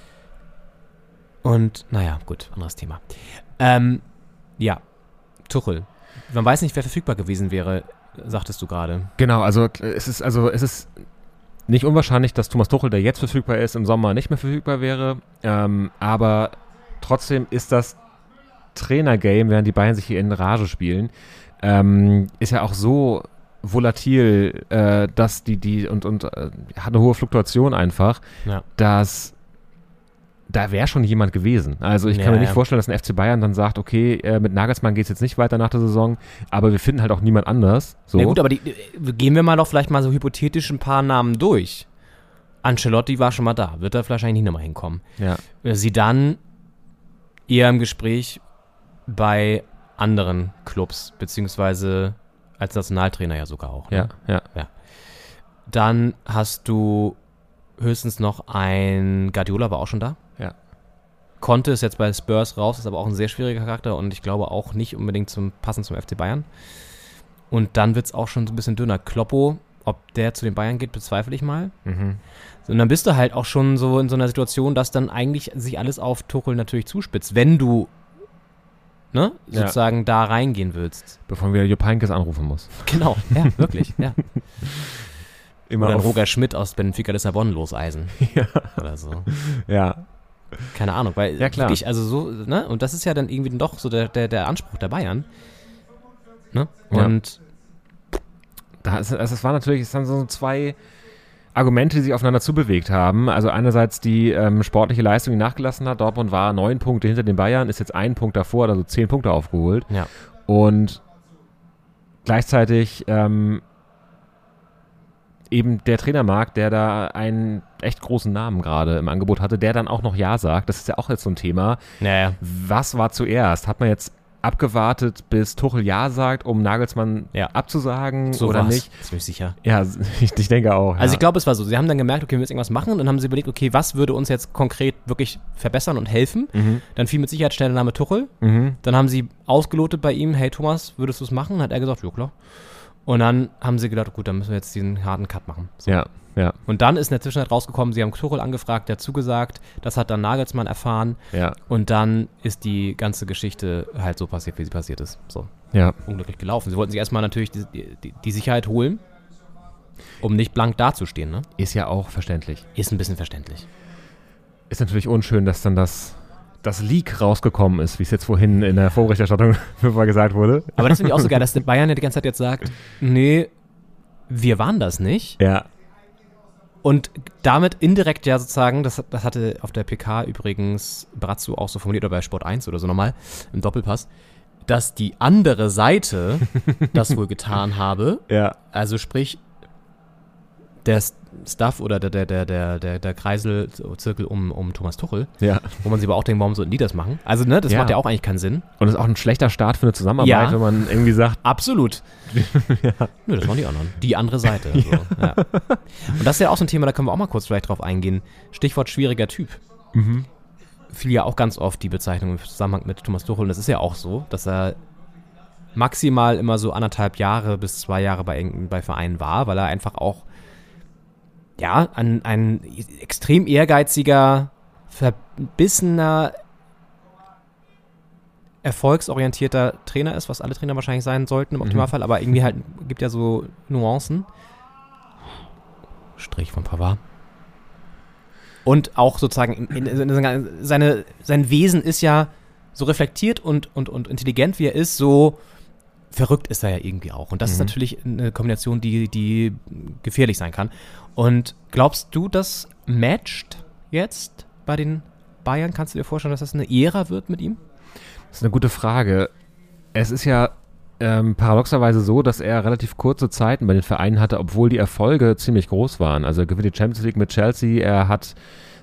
Und naja, gut, anderes Thema. Ähm, ja, Tuchel. Man weiß nicht, wer verfügbar gewesen wäre, sagtest du gerade. Genau, also es ist also es ist nicht unwahrscheinlich, dass Thomas Tuchel, der jetzt verfügbar ist, im Sommer nicht mehr verfügbar wäre. Ähm, aber trotzdem ist das Trainergame, während die Bayern sich hier in Rage spielen, ähm, ist ja auch so volatil, äh, dass die die und und äh, hat eine hohe Fluktuation einfach, Ja. dass da wäre schon jemand gewesen. Also ich kann Ja, mir nicht ja. vorstellen, dass ein FC Bayern dann sagt, okay, äh, mit Nagelsmann geht es jetzt nicht weiter nach der Saison, aber wir finden halt auch niemand anders. So. Na gut, aber die, die- gehen wir mal doch vielleicht mal so hypothetisch ein paar Namen durch. Ancelotti war schon mal da, wird er vielleicht nicht nochmal hinkommen. ja. Sie dann eher im Gespräch bei anderen Clubs, beziehungsweise als Nationaltrainer ja sogar auch. Ne? Ja, ja. Dann hast du höchstens noch ein Guardiola war auch schon da. Ja. Conte ist jetzt bei Spurs raus, ist aber auch ein sehr schwieriger Charakter und ich glaube auch nicht unbedingt zum passend zum FC Bayern. Und dann wird es auch schon so ein bisschen dünner. Kloppo, ob der zu den Bayern geht, bezweifle ich mal. Mhm. Und dann bist du halt auch schon so in so einer Situation, dass dann eigentlich sich alles auf Tuchel natürlich zuspitzt, wenn du ne, Ja. sozusagen da reingehen willst. Bevor wir Jupp Heynckes anrufen muss. Genau, ja, wirklich, ja. Immer Oder Roger Schmidt aus Benfica Lissabon loseisen. Oder so. Ja, Keine Ahnung, weil Ja, klar. wirklich, also so, ne, und das ist ja dann irgendwie doch so der, der, der Anspruch der Bayern. Ne? Ja. Und da ist, also es war natürlich, es sind so zwei Argumente, die sich aufeinander zubewegt haben. Also einerseits die ähm, sportliche Leistung, die nachgelassen hat. Dortmund war neun Punkte hinter den Bayern, ist jetzt ein Punkt davor, also zehn Punkte aufgeholt. ja, Und gleichzeitig ähm, eben der Trainermarkt, der da einen echt großen Namen gerade im Angebot hatte, der dann auch noch Ja sagt. Das ist ja auch jetzt so ein Thema. naja, Was war zuerst? Hat man jetzt abgewartet, bis Tuchel Ja sagt, um Nagelsmann Ja. abzusagen so oder war's. nicht? Ziemlich sicher. Ja, ich, ich denke auch. Also ja. ich glaube, es war so. Sie haben dann gemerkt, okay, wir müssen irgendwas machen und dann haben sie überlegt, okay, was würde uns jetzt konkret wirklich verbessern und helfen? Mhm. Dann fiel mit Sicherheit schnell der Name Tuchel. Mhm. Dann haben sie ausgelotet bei ihm, hey Thomas, würdest du es machen? Hat er gesagt, ja klar. Und dann haben sie gedacht, gut, dann müssen wir jetzt diesen harten Cut machen. So. Ja, ja, Und dann ist in der Zwischenzeit rausgekommen, sie haben Tuchel angefragt, der hat zugesagt, das hat dann Nagelsmann erfahren ja, und dann ist die ganze Geschichte halt so passiert, wie sie passiert ist. So, ja. unglücklich gelaufen. Sie wollten sich erstmal natürlich die, die, die Sicherheit holen, um nicht blank dazustehen, ne? Ist ja auch verständlich. Ist ein bisschen verständlich. Ist natürlich unschön, dass dann das, das Leak rausgekommen ist, wie es jetzt vorhin in der Vorberichterstattung mal gesagt wurde. Aber das finde ich auch so geil, dass der Bayern ja die ganze Zeit jetzt sagt, nee, wir waren das nicht. Ja, Und damit indirekt ja sozusagen, das, das hatte auf der PK übrigens Brazzo auch so formuliert, oder bei Sport 1 oder so nochmal, im Doppelpass, dass die andere Seite das wohl getan habe. Ja. Also sprich, der S- Stuff oder der, der, der, der, der, der Kreiselzirkel um, um Thomas Tuchel, Ja. wo man sich aber auch denkt, warum sollten die das machen? Also, ne, das Ja. macht ja auch eigentlich keinen Sinn. Und das ist auch ein schlechter Start für eine Zusammenarbeit, Ja. wenn man irgendwie sagt, Absolut. Nö, das waren die anderen. Die andere Seite. So. Ja. Und das ist ja auch so ein Thema, da können wir auch mal kurz vielleicht drauf eingehen. Stichwort schwieriger Typ. Fiel ja auch ganz oft die Bezeichnung im Zusammenhang mit Thomas Tuchel. Und das ist ja auch so, dass er maximal immer so anderthalb Jahre bis zwei Jahre bei, bei Vereinen war, weil er einfach auch ja, ein, ein extrem ehrgeiziger, verbissener, erfolgsorientierter Trainer ist, was alle Trainer wahrscheinlich sein sollten im Optimalfall, aber irgendwie halt gibt ja so Nuancen. Strich von Pavard. Und auch sozusagen in, in, in, seine, sein Wesen ist ja so reflektiert und, und, und intelligent, wie er ist, so verrückt ist er ja irgendwie auch. Und das ist natürlich eine Kombination, die, die gefährlich sein kann. Und glaubst du, das matcht jetzt bei den Bayern? Kannst du dir vorstellen, dass das eine Ära wird mit ihm? Das ist eine gute Frage. Es ist ja ähm, paradoxerweise so, dass er relativ kurze Zeiten bei den Vereinen hatte, obwohl die Erfolge ziemlich groß waren. Also er gewinnt die Champions League mit Chelsea, er hat,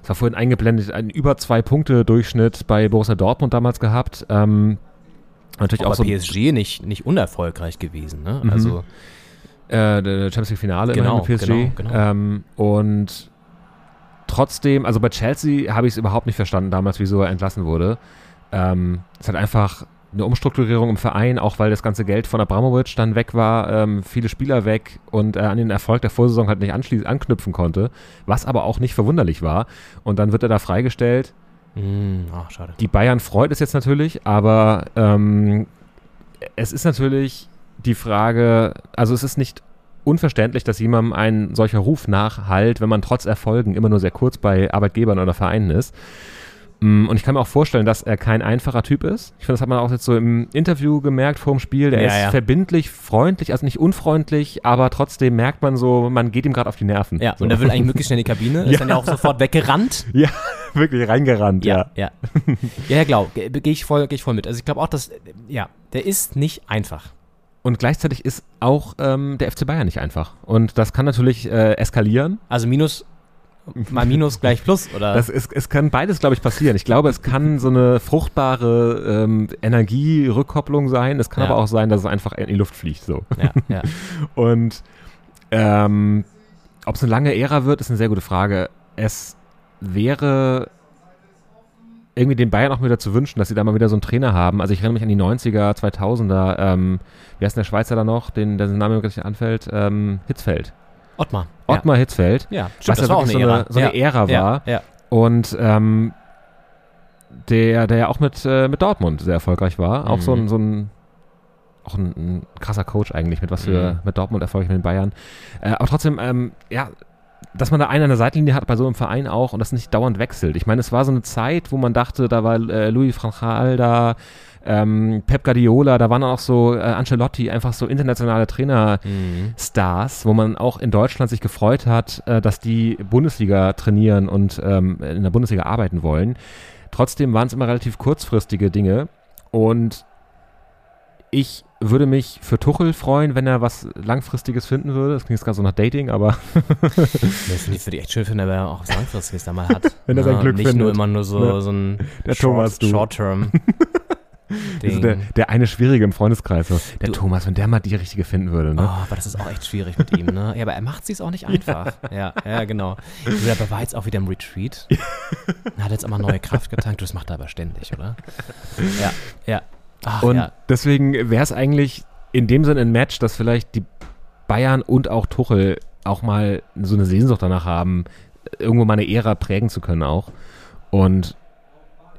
es war vorhin eingeblendet, einen über zwei Punkte Durchschnitt bei Borussia Dortmund damals gehabt. Ähm, natürlich auch Aber so PSG nicht, nicht unerfolgreich gewesen. Ne? Mhm. Also äh, der Champions League Finale Genau, PSG. genau, genau. Ähm, und trotzdem, also bei Chelsea habe ich es überhaupt nicht verstanden damals, wieso er entlassen wurde. Ähm, es hat einfach eine Umstrukturierung im Verein, auch weil das ganze Geld von Abramovic dann weg war, ähm, viele Spieler weg und er an den Erfolg der Vorsaison halt nicht anknüpfen konnte, was aber auch nicht verwunderlich war. Und dann wird er da freigestellt. Mh, ach, schade. Die Bayern freut es jetzt natürlich, aber ähm, es ist natürlich die Frage, also es ist nicht unverständlich, dass jemandem ein solcher Ruf nachhallt, wenn man trotz Erfolgen immer nur sehr kurz bei Arbeitgebern oder Vereinen ist. Mm, Und ich kann mir auch vorstellen, dass er kein einfacher Typ ist. Ich finde, das hat man auch jetzt so im Interview gemerkt vor dem Spiel. Der Ja, ist ja. verbindlich, freundlich, also nicht unfreundlich, aber trotzdem merkt man so, man geht ihm gerade auf die Nerven. Ja, so. und er will eigentlich möglichst schnell in die Kabine, ist Ja. dann ja auch sofort weggerannt. ja, wirklich reingerannt, ja. ja. Ja, ja, glaub, ge- gehe ich, voll- geh ich voll mit. Also ich glaube auch, dass, ja, der ist nicht einfach. Und gleichzeitig ist auch ähm, der FC Bayern nicht einfach. Und das kann natürlich äh, eskalieren. Also Minus mal Minus gleich Plus, oder? Das ist, es kann beides, glaube ich, passieren. Ich glaube, es kann so eine fruchtbare ähm, Energierückkopplung sein. Es kann Ja. aber auch sein, dass es einfach in die Luft fliegt. So. ja, ja. Und ähm, ob es eine lange Ära wird, ist eine sehr gute Frage. Es wäre irgendwie den Bayern auch wieder zu wünschen, dass sie da mal wieder so einen Trainer haben. Also ich erinnere mich an die 90er, 2000er. Ähm, wie heißt denn der Schweizer da noch, den, dessen Name mir gerade anfällt? Ähm, Hitzfeld. Ottmar. Ottmar Hitzfeld. Ja, ja. Was stimmt, das ja war auch eine so eine, so eine ja. Ära war. Ja, ja. Und ähm, der, der ja auch mit, äh, mit Dortmund sehr erfolgreich war. Auch Mhm. so ein, so ein auch ein, ein krasser Coach eigentlich, mit was für Mhm. mit Dortmund erfolgreich mit den Bayern. Äh, aber trotzdem, ähm, ja, dass man da einen an der Seitenlinie hat bei so einem Verein auch und das nicht dauernd wechselt. Ich meine, es war so eine Zeit, wo man dachte, da war äh, Louis Franchal da, ähm, Pep Guardiola, da waren auch so äh, Ancelotti, einfach so internationale Trainer, Mhm. Wo man auch in Deutschland sich gefreut hat, äh, dass die Bundesliga trainieren und ähm, in der Bundesliga arbeiten wollen. Trotzdem waren es immer relativ kurzfristige Dinge und ich würde mich für Tuchel freuen, wenn er was Langfristiges finden würde. Das klingt jetzt gerade so nach Dating, aber Das finde ich, echt schön finden, wenn er auch was Langfristiges da mal hat. Wenn er sein Glück Nicht nur findet. immer nur so, Ja. so ein Der Short. Short-Term. also der, der eine Schwierige im Freundeskreis. So. Der Du- Thomas, wenn der mal die richtige finden würde. Ne? Oh, aber das ist auch echt schwierig mit ihm, ne? Ja, aber er macht es auch nicht einfach. Ja, ja, genau. Du, der war jetzt auch wieder im Retreat. Er hat jetzt immer neue Kraft getankt. Das macht er aber ständig, oder? Ja, ja. Ach, Und ja. deswegen wäre es eigentlich in dem Sinne ein Match, dass vielleicht die Bayern und auch Tuchel auch mal so eine Sehnsucht danach haben, irgendwo mal eine Ära prägen zu können auch. Und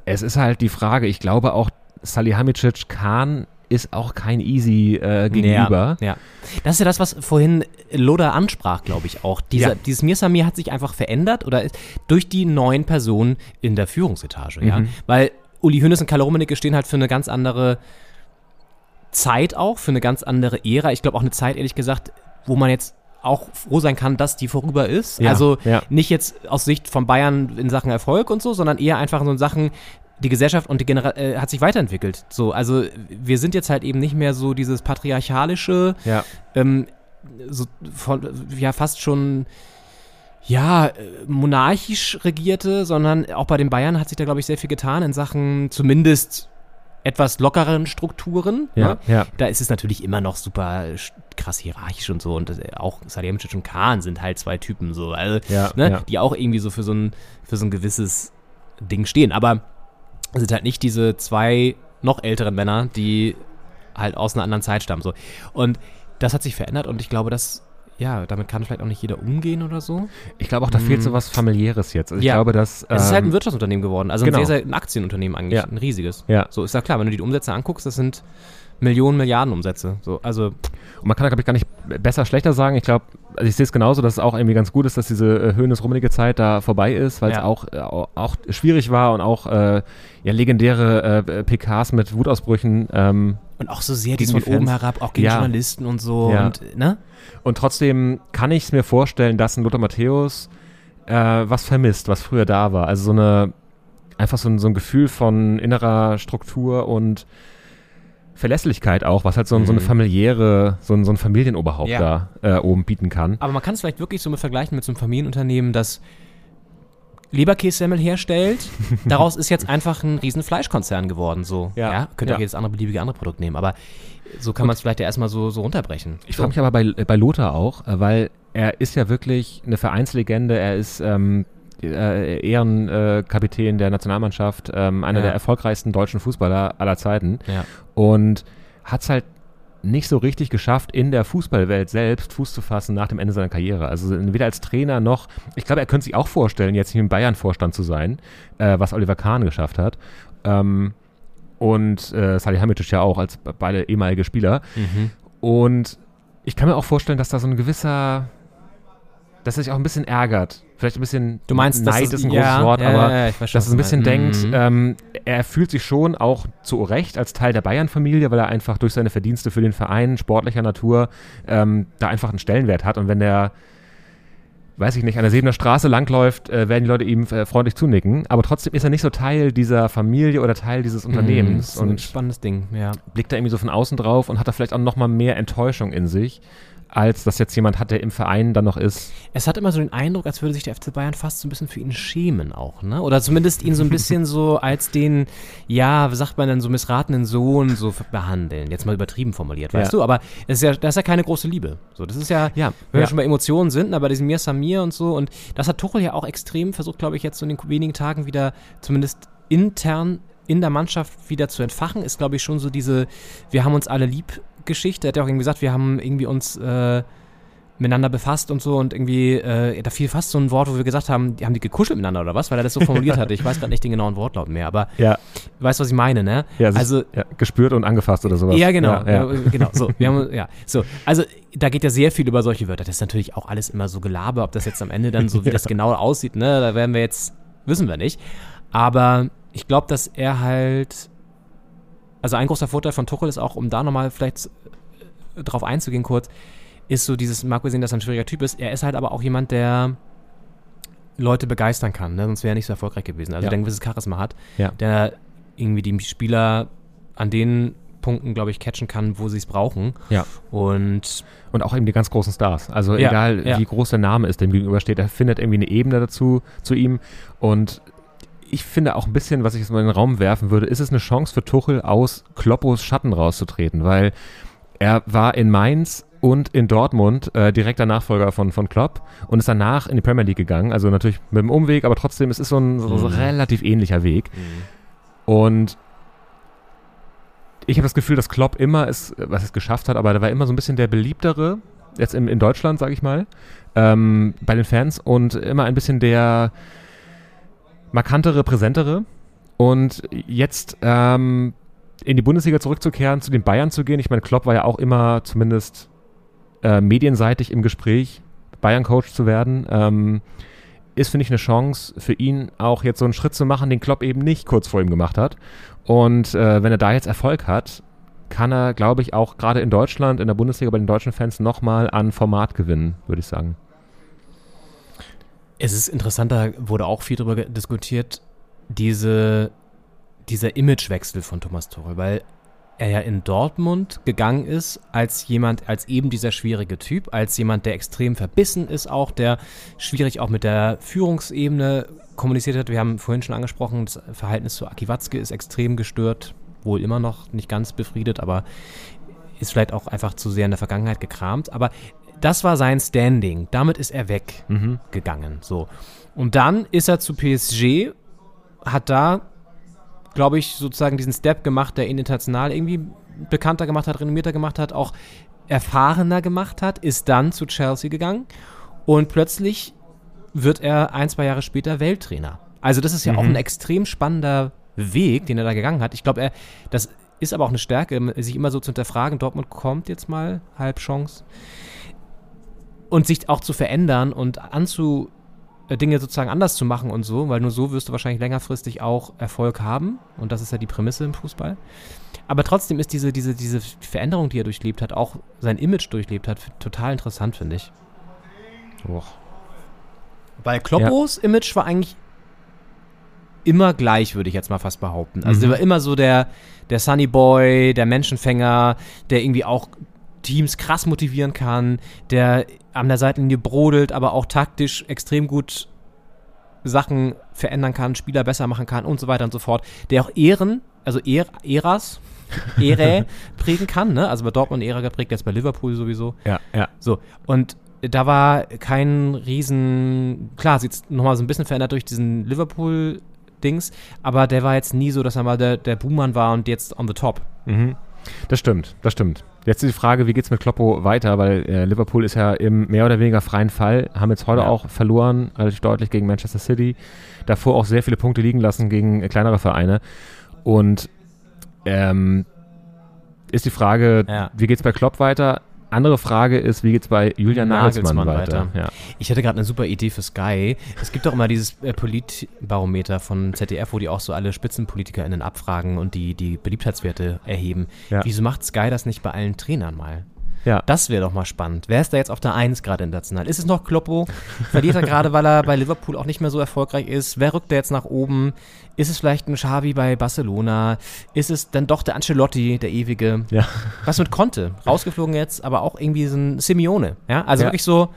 es ist halt die Frage, ich glaube auch Salihamidzic Kahn ist auch kein easy äh, gegenüber. Ja, ja. Das ist ja das, was vorhin Loda ansprach, glaube ich auch. Dieser, Ja. Dieses Mirsamir hat sich einfach verändert oder ist durch die neuen Personen in der Führungsetage. Ja? Mhm. Weil Uli Hoeneß und Karl Rummenigge stehen halt für eine ganz andere Zeit auch, für eine ganz andere Ära. Ich glaube auch eine Zeit, ehrlich gesagt, wo man jetzt auch froh sein kann, dass die vorüber ist. Ja, also ja. nicht jetzt aus Sicht von Bayern in Sachen Erfolg und so, sondern eher einfach so in Sachen, die Gesellschaft und die Genera äh, hat sich weiterentwickelt. So, also wir sind jetzt halt eben nicht mehr so dieses patriarchalische, Ja. ähm, so von, ja fast schon ja äh, monarchisch regierte, sondern auch bei den Bayern hat sich da glaube ich sehr viel getan in Sachen zumindest etwas lockeren Strukturen. Ja, ne? ja. Da ist es natürlich immer noch super krass hierarchisch und so und äh, auch Salihamidzic und Kahn sind halt zwei Typen so, also, Ja, ne, die auch irgendwie so für so ein für so ein gewisses Ding stehen, aber sind halt nicht diese zwei noch älteren Männer, die halt aus einer anderen Zeit stammen so. Und das hat sich verändert und ich glaube, dass ja, damit kann vielleicht auch nicht jeder umgehen oder so. Ich glaube auch, da fehlt so was familiäres jetzt. Also ich Ja. glaube, dass Es ist halt ein ähm, Wirtschaftsunternehmen geworden, also genau. ein sehr, sehr ein Aktienunternehmen eigentlich, Ja. ein riesiges. Ja. So ist ja klar, wenn du die Umsätze anguckst, das sind Millionen, Milliarden Umsätze. So, also Und man kann da, glaube ich, gar nicht besser, schlechter sagen. Ich glaube, also ich sehe es genauso, dass es auch irgendwie ganz gut ist, dass diese äh, höhnes-rummelige Zeit da vorbei ist, weil es Ja. auch, äh, au- auch schwierig war und auch äh, ja, legendäre äh, PKs mit Wutausbrüchen. Ähm, und auch so sehr dies von oben herab, auch gegen Ja. Journalisten und so Ja. und ne? und trotzdem kann ich es mir vorstellen, dass ein Lothar Matthäus äh, was vermisst, was früher da war. Also so eine, einfach so ein, so ein Gefühl von innerer Struktur und Verlässlichkeit auch, was halt so, ein- so eine Mhm. familiäre, so ein, so ein Familienoberhaupt Ja. da äh, oben bieten kann. Aber man kann es vielleicht wirklich so mit vergleichen mit so einem Familienunternehmen, das Leberkässemmel herstellt. Daraus ist jetzt einfach ein riesen Fleischkonzern geworden. So. Ja. Könnt ihr Ja. auch jedes andere beliebige andere Produkt nehmen. Aber so kann man es vielleicht ja erstmal so, so runterbrechen. Ich frage mich aber bei, bei Lothar auch, äh, weil er ist ja wirklich eine Vereinslegende, er ist ähm, äh, Ehrenkapitän der Nationalmannschaft, ähm, einer Ja. der erfolgreichsten deutschen Fußballer aller Zeiten Ja. Und hat es halt nicht so richtig geschafft, in der Fußballwelt selbst Fuß zu fassen nach dem Ende seiner Karriere. Also weder als Trainer noch, ich glaube, er könnte sich auch vorstellen, jetzt hier im Bayern-Vorstand zu sein, äh, was Oliver Kahn geschafft hat. Ähm, und äh, Salihamidzic ja auch, als beide ehemalige Spieler. Mhm. Und ich kann mir auch vorstellen, dass da so ein gewisser, dass er sich auch ein bisschen ärgert. Vielleicht ein bisschen Du meinst, Neid es- ist ein ja, großes Wort, ja, aber ja, dass er ein bisschen denkt, Mhm. ähm, er fühlt sich schon auch zu Recht als Teil der Bayern-Familie, weil er einfach durch seine Verdienste für den Verein sportlicher Natur ähm, da einfach einen Stellenwert hat. Und wenn der, weiß ich nicht, an der Sebener Straße langläuft, äh, werden die Leute ihm äh, freundlich zunicken. Aber trotzdem ist er nicht so Teil dieser Familie oder Teil dieses Mhm, Unternehmens. das ist ein und spannendes Ding, ja. blickt da irgendwie so von außen drauf und hat da vielleicht auch noch mal mehr Enttäuschung in sich, als dass jetzt jemand hat, der im Verein dann noch ist. Es hat immer so den Eindruck, als würde sich der FC Bayern fast so ein bisschen für ihn schämen auch, ne? Oder zumindest ihn so ein bisschen so als den, ja, wie sagt man denn, so missratenen Sohn so behandeln. Jetzt mal übertrieben formuliert, weißt Ja. du? Aber es ist ja, das ist ja keine große Liebe. So, das ist ja, Ja, wenn wir schon bei Emotionen sind, aber diesem Mir Samir und so. Und das hat Tuchel ja auch extrem versucht, glaube ich, jetzt so in den wenigen Tagen wieder zumindest intern in der Mannschaft wieder zu entfachen, ist, glaube ich, schon so diese, wir haben uns alle lieb Geschichte. Er hat ja auch irgendwie gesagt, wir haben irgendwie uns äh, miteinander befasst und so und irgendwie, äh, da fiel fast so ein Wort, wo wir gesagt haben, die haben die gekuschelt miteinander oder was, weil er das so formuliert hatte. Ich weiß gerade nicht den genauen Wortlaut mehr, aber Ja, du weißt, was ich meine, ne? ja, also ja, gespürt und angefasst oder sowas. ja, genau. Ja, ja. äh, genau. So, wir haben, ja, so. Also, da geht ja sehr viel über solche Wörter. Das ist natürlich auch alles immer so Gelaber, ob das jetzt am Ende dann so, wie das genau aussieht, ne, da werden wir jetzt, wissen wir nicht. Aber ich glaube, dass er halt, also ein großer Vorteil von Tuchel ist auch, um da nochmal vielleicht äh, drauf einzugehen kurz, ist so dieses, mag wir sehen, dass er ein schwieriger Typ ist. Er ist halt aber auch jemand, der Leute begeistern kann, ne? sonst wäre er nicht so erfolgreich gewesen. Also Ja. der ein gewisses Charisma hat, Ja. der irgendwie die Spieler an den Punkten, glaube ich, catchen kann, wo sie es brauchen. Ja. Und Und auch eben die ganz großen Stars. Also Ja, egal, ja. wie groß der Name ist, dem gegenübersteht, er findet irgendwie eine Ebene dazu, zu ihm. Und ich finde auch ein bisschen, was ich jetzt mal in den Raum werfen würde, ist es eine Chance für Tuchel, aus Kloppos Schatten rauszutreten, weil er war in Mainz und in Dortmund äh, direkter Nachfolger von, von Klopp und ist danach in die Premier League gegangen. Also natürlich mit dem Umweg, aber trotzdem, es ist so ein, so, so Mhm. relativ ähnlicher Weg. Und ich habe das Gefühl, dass Klopp immer es, was es geschafft hat, aber der war immer so ein bisschen der beliebtere, jetzt in, in Deutschland, sage ich mal, ähm, bei den Fans und immer ein bisschen der markantere, präsentere. Und jetzt ähm, in die Bundesliga zurückzukehren, zu den Bayern zu gehen. Ich meine, Klopp war ja auch immer zumindest äh, medienseitig im Gespräch, Bayern-Coach zu werden. Ähm, ist, finde ich, eine Chance für ihn auch jetzt so einen Schritt zu machen, den Klopp eben nicht kurz vor ihm gemacht hat. Und äh, wenn er da jetzt Erfolg hat, kann er, glaube ich, auch gerade in Deutschland, in der Bundesliga bei den deutschen Fans nochmal an Format gewinnen, würde ich sagen. Es ist interessant, da wurde auch viel drüber ge- diskutiert, diese dieser Imagewechsel von Thomas Tuchel, weil er ja in Dortmund gegangen ist als jemand, als eben dieser schwierige Typ, als jemand, der extrem verbissen ist auch, der schwierig auch mit der Führungsebene kommuniziert hat. Wir haben vorhin schon angesprochen, das Verhältnis zu Aki Watzke ist extrem gestört, wohl immer noch nicht ganz befriedet, aber ist vielleicht auch einfach zu sehr in der Vergangenheit gekramt. Aber das war sein Standing. Damit ist er weggegangen. So. Und dann ist er zu PSG, hat da glaube ich, sozusagen diesen Step gemacht, der ihn international irgendwie bekannter gemacht hat, renommierter gemacht hat, auch erfahrener gemacht hat, ist dann zu Chelsea gegangen und plötzlich wird er ein, zwei Jahre später Welttrainer. Also das ist ja auch ein extrem spannender Weg, den er da gegangen hat. Ich glaube, er, das ist aber auch eine Stärke, sich immer so zu hinterfragen, Dortmund kommt jetzt mal, Halbchance. Und sich auch zu verändern und anzu, äh, Dinge sozusagen anders zu machen und so, weil nur so wirst du wahrscheinlich längerfristig auch Erfolg haben. Und das ist ja die Prämisse im Fußball. Aber trotzdem ist diese, diese, diese Veränderung, die er durchlebt hat, auch sein Image durchlebt hat, total interessant, finde ich. Och. Weil Kloppos Image war eigentlich immer gleich, würde ich jetzt mal fast behaupten. Also der war immer so der, der Sunny Boy, der Menschenfänger, der irgendwie auch Teams krass motivieren kann, der an der Seitenlinie brodelt, aber auch taktisch extrem gut Sachen verändern kann, Spieler besser machen kann und so weiter und so fort. Der auch Ehren, also er, Eras, Ehre prägen kann, ne? Also bei Dortmund Ära geprägt, jetzt bei Liverpool sowieso. Ja, ja. So, und da war kein riesen, klar, sieht's nochmal so ein bisschen verändert durch diesen Liverpool-Dings, aber der war jetzt nie so, dass er mal der, der Buhmann war und jetzt on the top. Mhm. Das stimmt, das stimmt. Jetzt ist die Frage, wie geht's mit Kloppo weiter, weil äh, Liverpool ist ja im mehr oder weniger freien Fall, haben jetzt heute Ja. auch verloren, relativ deutlich gegen Manchester City, davor auch sehr viele Punkte liegen lassen gegen äh, kleinere Vereine und ähm, ist die Frage, Ja. wie geht's bei Klopp weiter? Andere Frage ist, wie geht's bei Julian Nagelsmann, Nagelsmann weiter? weiter. Ja. Ich hatte gerade eine super Idee für Sky. Es gibt doch immer dieses äh, Politbarometer von ZDF, wo die auch so alle SpitzenpolitikerInnen abfragen und die, die Beliebtheitswerte erheben. Ja. Wieso macht Sky das nicht bei allen Trainern mal? Ja. Das wäre doch mal spannend. Wer ist da jetzt auf der 1 gerade international? Ist es noch Kloppo? Verliert er gerade, weil er bei Liverpool auch nicht mehr so erfolgreich ist? Wer rückt da jetzt nach oben? Ist es vielleicht ein Xavi bei Barcelona? Ist es dann doch der Ancelotti, der ewige? Ja. Was mit Conte? Rausgeflogen jetzt, aber auch irgendwie so ein Simeone. Ja, also Ja. wirklich so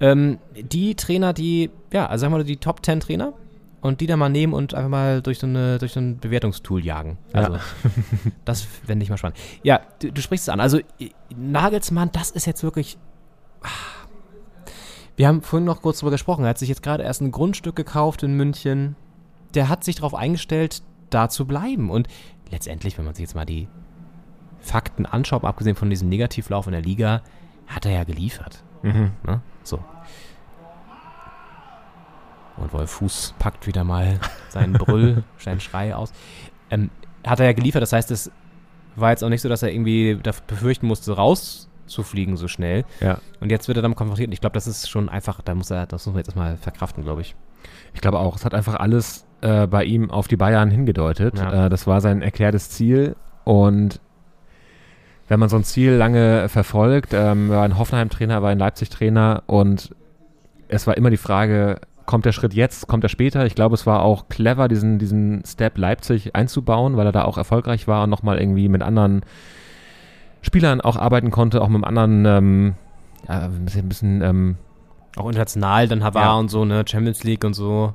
ähm, die Trainer, die, ja, also sagen wir mal die Top 10 Trainer und die dann mal nehmen und einfach mal durch so, eine, durch so ein Bewertungstool jagen. Also, das fände ich mal spannend. Ja, du, du sprichst es an. Also, Nagelsmann, das ist jetzt wirklich. ah. Wir haben vorhin noch kurz drüber gesprochen. Er hat sich jetzt gerade erst ein Grundstück gekauft in München. Der hat sich darauf eingestellt, da zu bleiben. Und letztendlich, wenn man sich jetzt mal die Fakten anschaut, abgesehen von diesem Negativlauf in der Liga, hat er ja geliefert. Mhm. Ne? So. Und Wolf Fuß packt wieder mal seinen Brüll, seinen Schrei aus. Ähm, hat er ja geliefert, das heißt, es war jetzt auch nicht so, dass er irgendwie befürchten musste, rauszufliegen so schnell. Ja. Und jetzt wird er damit konfrontiert. Und ich glaube, das ist schon einfach, da muss er, das muss man jetzt erstmal verkraften, glaube ich. Ich glaube auch, es hat einfach alles äh, bei ihm auf die Bayern hingedeutet. Ja. Äh, das war sein erklärtes Ziel und wenn man so ein Ziel lange verfolgt, ähm, war ein Hoffenheim-Trainer, war ein Leipzig-Trainer und es war immer die Frage, kommt der Schritt jetzt, kommt er später? Ich glaube, es war auch clever, diesen, diesen Step Leipzig einzubauen, weil er da auch erfolgreich war und nochmal irgendwie mit anderen Spielern auch arbeiten konnte, auch mit einem anderen, ähm, ja, ein bisschen, ein bisschen ähm, Auch international, dann Havard Ja. und so, ne, Champions League und so.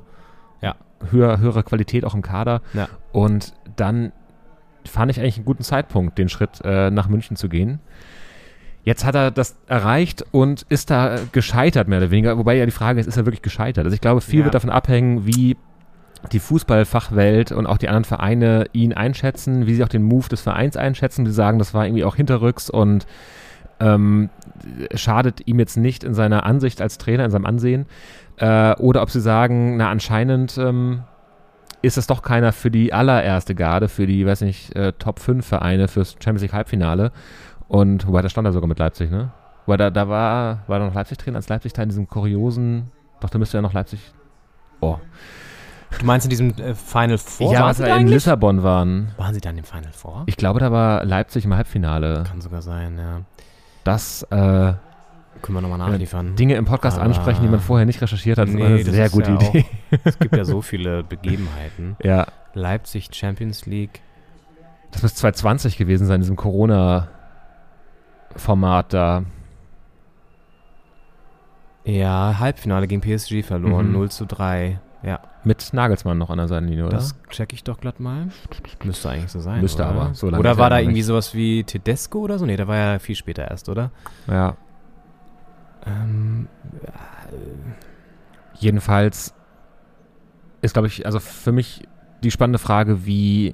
höher, höhere Qualität auch im Kader. Ja. Und dann fand ich eigentlich einen guten Zeitpunkt, den Schritt äh, nach München zu gehen. Jetzt hat er das erreicht und ist da gescheitert, mehr oder weniger. Wobei ja die Frage ist, ist er wirklich gescheitert? Also ich glaube, viel Ja. wird davon abhängen, wie die Fußballfachwelt und auch die anderen Vereine ihn einschätzen, wie sie auch den Move des Vereins einschätzen. Die sagen, das war irgendwie auch hinterrücks und ähm, schadet ihm jetzt nicht in seiner Ansicht als Trainer, in seinem Ansehen. Äh, oder ob sie sagen, na anscheinend ähm, ist es doch keiner für die allererste Garde, für die, weiß nicht, äh, Top 5 Vereine fürs Champions League Halbfinale. Und wobei, da stand er sogar mit Leipzig, ne? Wobei, da, da war, war er noch Leipzig drin, als Leipzig da in diesem kuriosen, doch, da müsste ja noch Leipzig, oh. Du meinst in diesem äh, Final Four? ja, als sie wir da in? Lissabon waren. Waren sie dann im Final Four? Ich glaube, da war Leipzig im Halbfinale. Kann sogar sein, ja. Das, äh, Können wir nochmal nachliefern. Dinge im Podcast Aber- ansprechen, die man vorher nicht recherchiert hat. Das ist eine sehr ist gute ja Idee. Auch, es gibt ja so viele Begebenheiten. Ja, Leipzig Champions League. das muss 2020 gewesen sein, in diesem Corona-Format da. Ja, Halbfinale gegen PSG verloren, Mhm. 0 zu 3. Ja, Mit Nagelsmann noch an der Seitenlinie, oder? das check ich doch glatt mal. Müsste eigentlich so sein. Müsste oder? aber, so lange Oder war da irgendwie nicht. sowas wie Tedesco oder so? Nee, der war ja viel später erst, oder? ja. Ähm, Jedenfalls ist, glaube ich, also für mich die spannende Frage, wie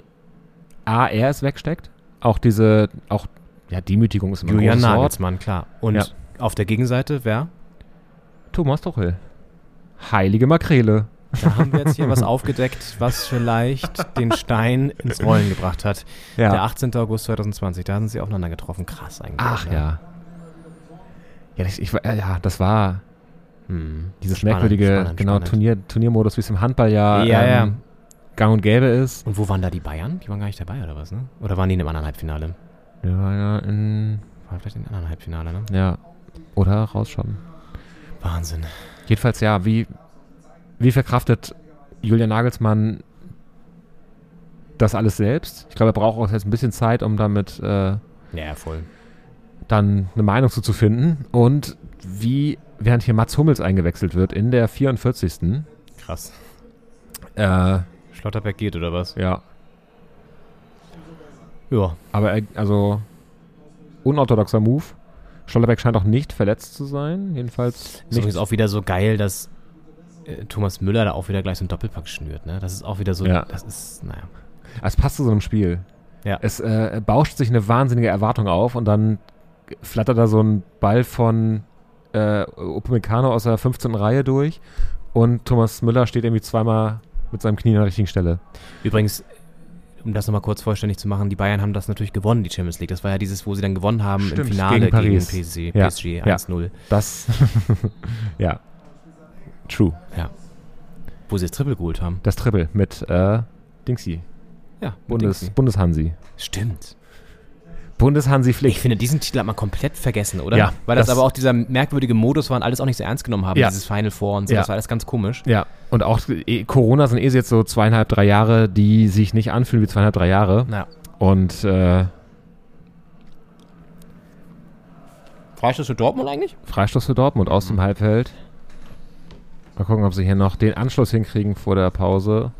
A, er es wegsteckt. Auch diese, auch, ja, Demütigung ist immer ein Julian großes Wort. Nagelsmann, klar. Und Ja. auf der Gegenseite, wer? Thomas Tuchel. Heilige Makrele. Da haben wir jetzt hier was aufgedeckt, was vielleicht den Stein ins Rollen gebracht hat. Ja. Der 18. August 2020, da sind sie aufeinander getroffen. Krass eigentlich. Ach ne? ja. Ja, ich, ich, äh, ja, das war Hm. dieses Spannend, merkwürdige spannend, genau, spannend. Turnier, Turniermodus, wie es im Handball ja, Ja, ja. ähm, gang und gäbe ist. Und wo waren da die Bayern? Die waren gar nicht dabei, oder was, ne? Oder waren die in einem anderen Halbfinale? Ja, ja, in, War vielleicht in einem anderen Halbfinale, ne? ja. Oder rausschauen. Wahnsinn. Jedenfalls, ja, wie, wie verkraftet Julian Nagelsmann das alles selbst? Ich glaube, er braucht auch jetzt ein bisschen Zeit, um damit äh, Ja, voll. dann eine Meinung zu, zu finden. Und wie, während hier Mats Hummels eingewechselt wird in der 44. Krass. Äh, Schlotterbeck geht, oder was? ja, Ja. aber er, also unorthodoxer Move. Schlotterbeck scheint auch nicht verletzt zu sein, jedenfalls Ist nicht. übrigens auch wieder so geil, dass äh, Thomas Müller da auch wieder gleich so einen Doppelpack schnürt, ne? Das ist auch wieder so, Ja. das ist, naja. Es passt zu so einem Spiel. Ja. Es äh, bauscht sich eine wahnsinnige Erwartung auf und dann flattert da so ein Ball von äh, Upamecano aus der 15. Reihe durch und Thomas Müller steht irgendwie zweimal mit seinem Knie an der richtigen Stelle. Übrigens, um das nochmal kurz vollständig zu machen, die Bayern haben das natürlich gewonnen, die Champions League. Das war ja dieses, wo sie dann gewonnen haben im Stimmt, Finale gegen gegen, Paris. PSG, Ja, PSG ja. 1-0. Das, ja, true. Wo sie das Triple geholt haben. Das Triple mit äh, Dingsy, Ja, mit Bundes, Dingsy. Bundeshansi. Stimmt. Bundeshansi Ich Flick. finde, diesen Titel hat man komplett vergessen, oder? Ja, Weil das, das- aber auch dieser merkwürdige Modus war und alles auch nicht so ernst genommen haben, Ja. dieses Final Four und so. Ja. Das war alles ganz komisch. Ja, und auch eh, Corona sind eh jetzt so zweieinhalb, drei Jahre, die sich nicht anfühlen wie zweieinhalb, drei Jahre. Ja. Und äh, Freistoß für Dortmund eigentlich? Freistoß für Dortmund aus dem Halbfeld. Mal gucken, ob sie hier noch den Anschluss hinkriegen vor der Pause.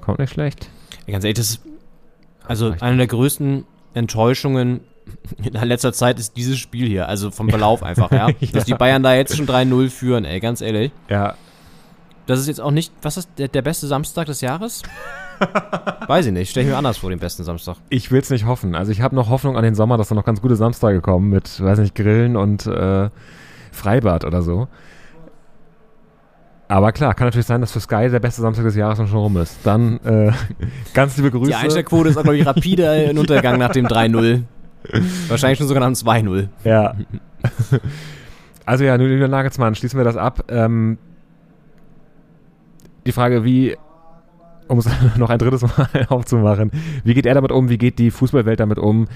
Kommt nicht schlecht. Ja, ganz ehrlich, das also eine der größten Enttäuschungen in letzter Zeit ist dieses Spiel hier, also vom Verlauf einfach, ja. Dass die Bayern da jetzt schon 3-0 führen, ey, ganz ehrlich. Ja, Das ist jetzt auch nicht, was ist der, der beste Samstag des Jahres? Weiß ich nicht, stell ich mir anders vor, den besten Samstag. ich will es nicht hoffen. Also ich habe noch Hoffnung an den Sommer, dass da noch ganz gute Samstage kommen mit, weiß nicht, Grillen und äh, Freibad oder so. Aber klar, kann natürlich sein, dass für Sky der beste Samstag des Jahres noch schon rum ist. Dann äh, ganz liebe Grüße. Die Einstellquote ist glaube ich, rapide in Untergang nach dem 3-0. Wahrscheinlich schon sogar nach dem 2-0. Ja. Also ja, Julian Nagelsmann, schließen wir das ab. Ähm, die Frage, wie, um es noch ein drittes Mal aufzumachen, wie geht er damit um? Wie geht die Fußballwelt damit um?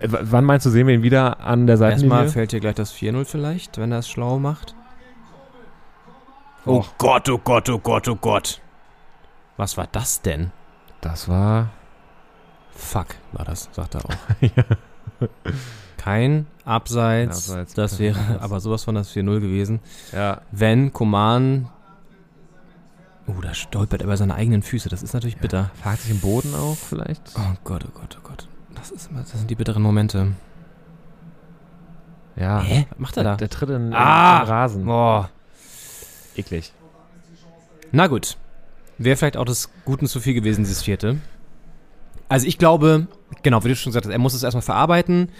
W wann meinst du, sehen wir ihn wieder an der Seitenlinie? Erstmal fällt dir gleich das 4-0 vielleicht, wenn er es schlau macht. Oh Och. Gott, oh Gott, oh Gott, oh Gott. Was war das denn? das war. Fuck, war das, sagt er auch. Kein Abseits, Abseits, das wäre Abseits. aber sowas von das 4-0 gewesen. Ja. Wenn Koman. Oh, da stolpert er über seine eigenen Füße, das ist natürlich bitter. Fragt sich im Boden auf, vielleicht? Oh Gott, oh Gott, oh Gott. Das, ist immer, das sind die bitteren Momente. Ja. Hä? Was macht er da? Der tritt in, Ah! in Rasen. Boah. Eklig. Na gut. Wäre vielleicht auch des Guten zu viel gewesen, dieses vierte. Also ich glaube, genau, wie du schon gesagt hast, er muss es erstmal verarbeiten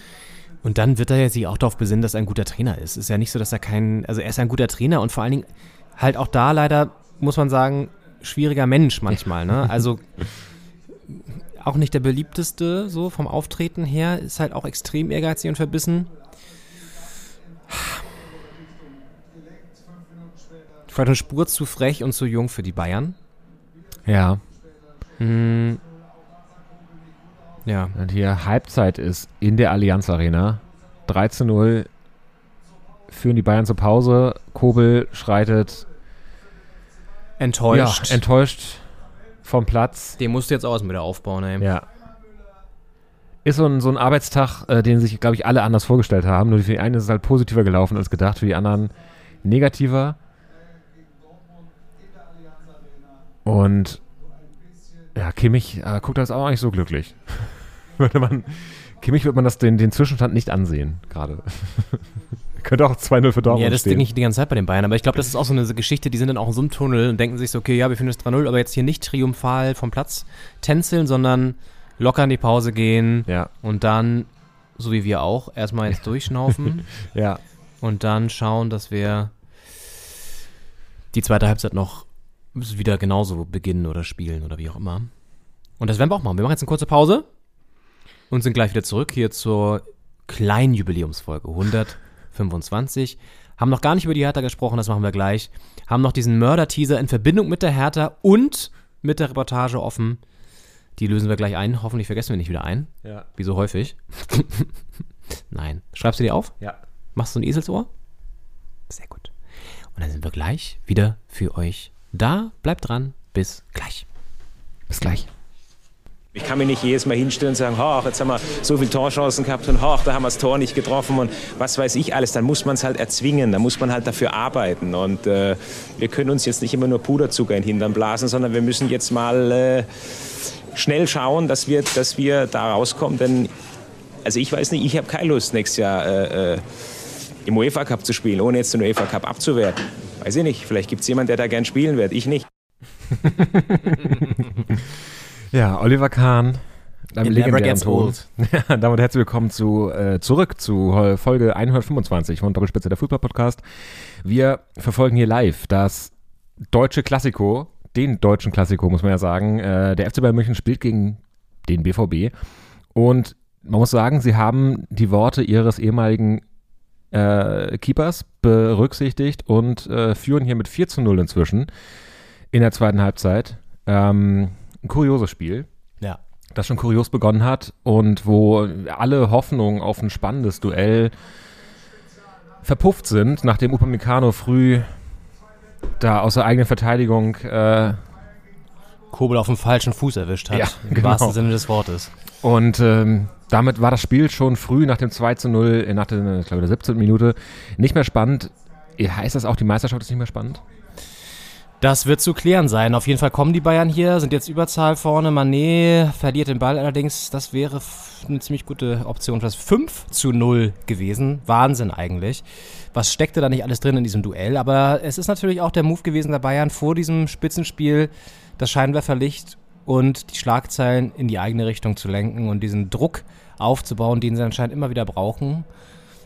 und dann wird er ja sich auch darauf besinnen, dass er ein guter Trainer ist. Ist ja nicht so, dass er kein, also er ist ein guter Trainer und vor allen Dingen halt auch da leider, muss man sagen, schwieriger Mensch manchmal, ne? Also auch nicht der beliebteste, so vom Auftreten her, ist halt auch extrem ehrgeizig und verbissen. Vielleicht eine Spur zu frech und zu jung für die Bayern. Ja. Hm. Ja. Und hier Halbzeit ist in der Allianz Arena. 3 zu 0 führen die Bayern zur Pause. Kobel schreitet Enttäuscht. Ja, enttäuscht vom Platz. Den musst du jetzt auch wieder aufbauen, ey. Ja. Ist so ein, so ein Arbeitstag, äh, den sich, glaube ich, alle anders vorgestellt haben. Nur für die einen ist es halt positiver gelaufen als gedacht, für die anderen negativer. Und ja, Kimmich äh, guckt das auch nicht so glücklich. würde man, Kimmich wird man das den, den Zwischenstand nicht ansehen, gerade. Könnte auch 2-0 für Dortmund Ja, das stehen. denke ich die ganze Zeit bei den Bayern. Aber ich glaube, das ist auch so eine Geschichte, die sind dann auch in so einem Tunnel und denken sich so, okay, ja, wir finden es 3-0, aber jetzt hier nicht triumphal vom Platz tänzeln, sondern locker in die Pause gehen Ja, und dann, so wie wir auch, erstmal jetzt durchschnaufen ja. und dann schauen, dass wir die zweite Halbzeit noch wieder genauso beginnen oder spielen oder wie auch immer. Und das werden wir auch machen. Wir machen jetzt eine kurze Pause und sind gleich wieder zurück hier zur kleinen Jubiläumsfolge 125. Haben noch gar nicht über die Hertha gesprochen, das machen wir gleich. Haben noch diesen Mörder-Teaser in Verbindung mit der Hertha und mit der Reportage offen. Die lösen wir gleich ein. Hoffentlich vergessen wir nicht wieder ein. Ja. Wie so häufig. Nein. Schreibst du dir auf? Ja. Machst du ein Eselsohr? Sehr gut. Und dann sind wir gleich wieder für euch da. Bleibt dran. Bis gleich. Bis gleich. Ich kann mich nicht jedes Mal hinstellen und sagen, ach, jetzt haben wir so viele Torchancen gehabt und ach, da haben wir das Tor nicht getroffen und was weiß ich alles. Dann muss man es halt erzwingen, dann muss man halt dafür arbeiten. Und äh, wir können uns jetzt nicht immer nur Puderzucker in den Hintern blasen, sondern wir müssen jetzt mal äh, schnell schauen, dass wir, dass wir da rauskommen. Denn, also ich weiß nicht, ich habe keine Lust, nächstes Jahr äh, äh, im UEFA Cup zu spielen, ohne jetzt den UEFA Cup abzuwerten. Weiß ich nicht, vielleicht gibt es jemanden, der da gern spielen wird, ich nicht. Ja, Oliver Kahn. Einem It never legendären gets old. Ja, damit herzlich willkommen zu, äh, zurück zu Folge 125 von Doppelspitze der Fußball-Podcast. Wir verfolgen hier live das deutsche Klassiko, den deutschen Klassiko, muss man ja sagen. Äh, der FC Bayern München spielt gegen den BVB. Und man muss sagen, sie haben die Worte ihres ehemaligen äh, Keepers berücksichtigt und äh, führen hier mit 4 zu 0 inzwischen in der zweiten Halbzeit. Ähm, ein kurioses Spiel Ja. das schon kurios begonnen hat und wo alle Hoffnungen auf ein spannendes Duell verpufft sind, nachdem Upamecano früh da aus der eigenen Verteidigung äh, Kobel auf dem falschen Fuß erwischt hat. Ja, Im genau. wahrsten Sinne des Wortes. Und ähm, damit war das Spiel schon früh nach dem 2 zu 0, äh, nach der, ich glaube, der 17. Minute nicht mehr spannend. Heißt das auch, die Meisterschaft ist nicht mehr spannend? Das wird zu klären sein. Auf jeden Fall kommen die Bayern hier, sind jetzt Überzahl vorne. Mané verliert den Ball allerdings. Das wäre eine ziemlich gute Option. Das 5 zu 0 gewesen. Wahnsinn eigentlich. Was steckte da nicht alles drin in diesem Duell? Aber es ist natürlich auch der Move gewesen der Bayern vor diesem Spitzenspiel, das Scheinwerferlicht und die Schlagzeilen in die eigene Richtung zu lenken und diesen Druck aufzubauen, den sie anscheinend immer wieder brauchen.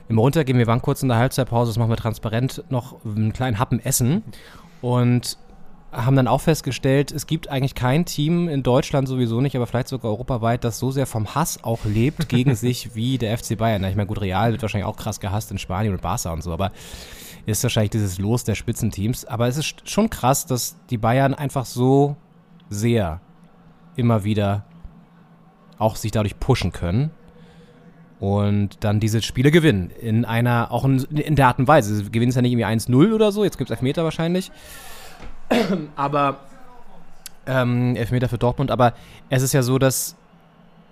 Im Runtergehen, wir waren kurz in der Halbzeitpause, das machen wir transparent, noch einen kleinen Happen essen und haben dann auch festgestellt, es gibt eigentlich kein Team in Deutschland sowieso nicht, aber vielleicht sogar europaweit, das so sehr vom Hass auch lebt gegen sich wie der FC Bayern. Ich meine, gut, Real wird wahrscheinlich auch krass gehasst in Spanien und Barca und so, aber ist wahrscheinlich dieses Los der Spitzenteams. Aber es ist schon krass, dass die Bayern einfach so sehr immer wieder auch sich dadurch pushen können und dann diese Spiele gewinnen. In einer, auch in, in der Art und Weise. Sie gewinnen es ja nicht irgendwie 1-0 oder so, jetzt gibt es Elfmeter wahrscheinlich. aber ähm, Elfmeter für Dortmund, aber es ist ja so, dass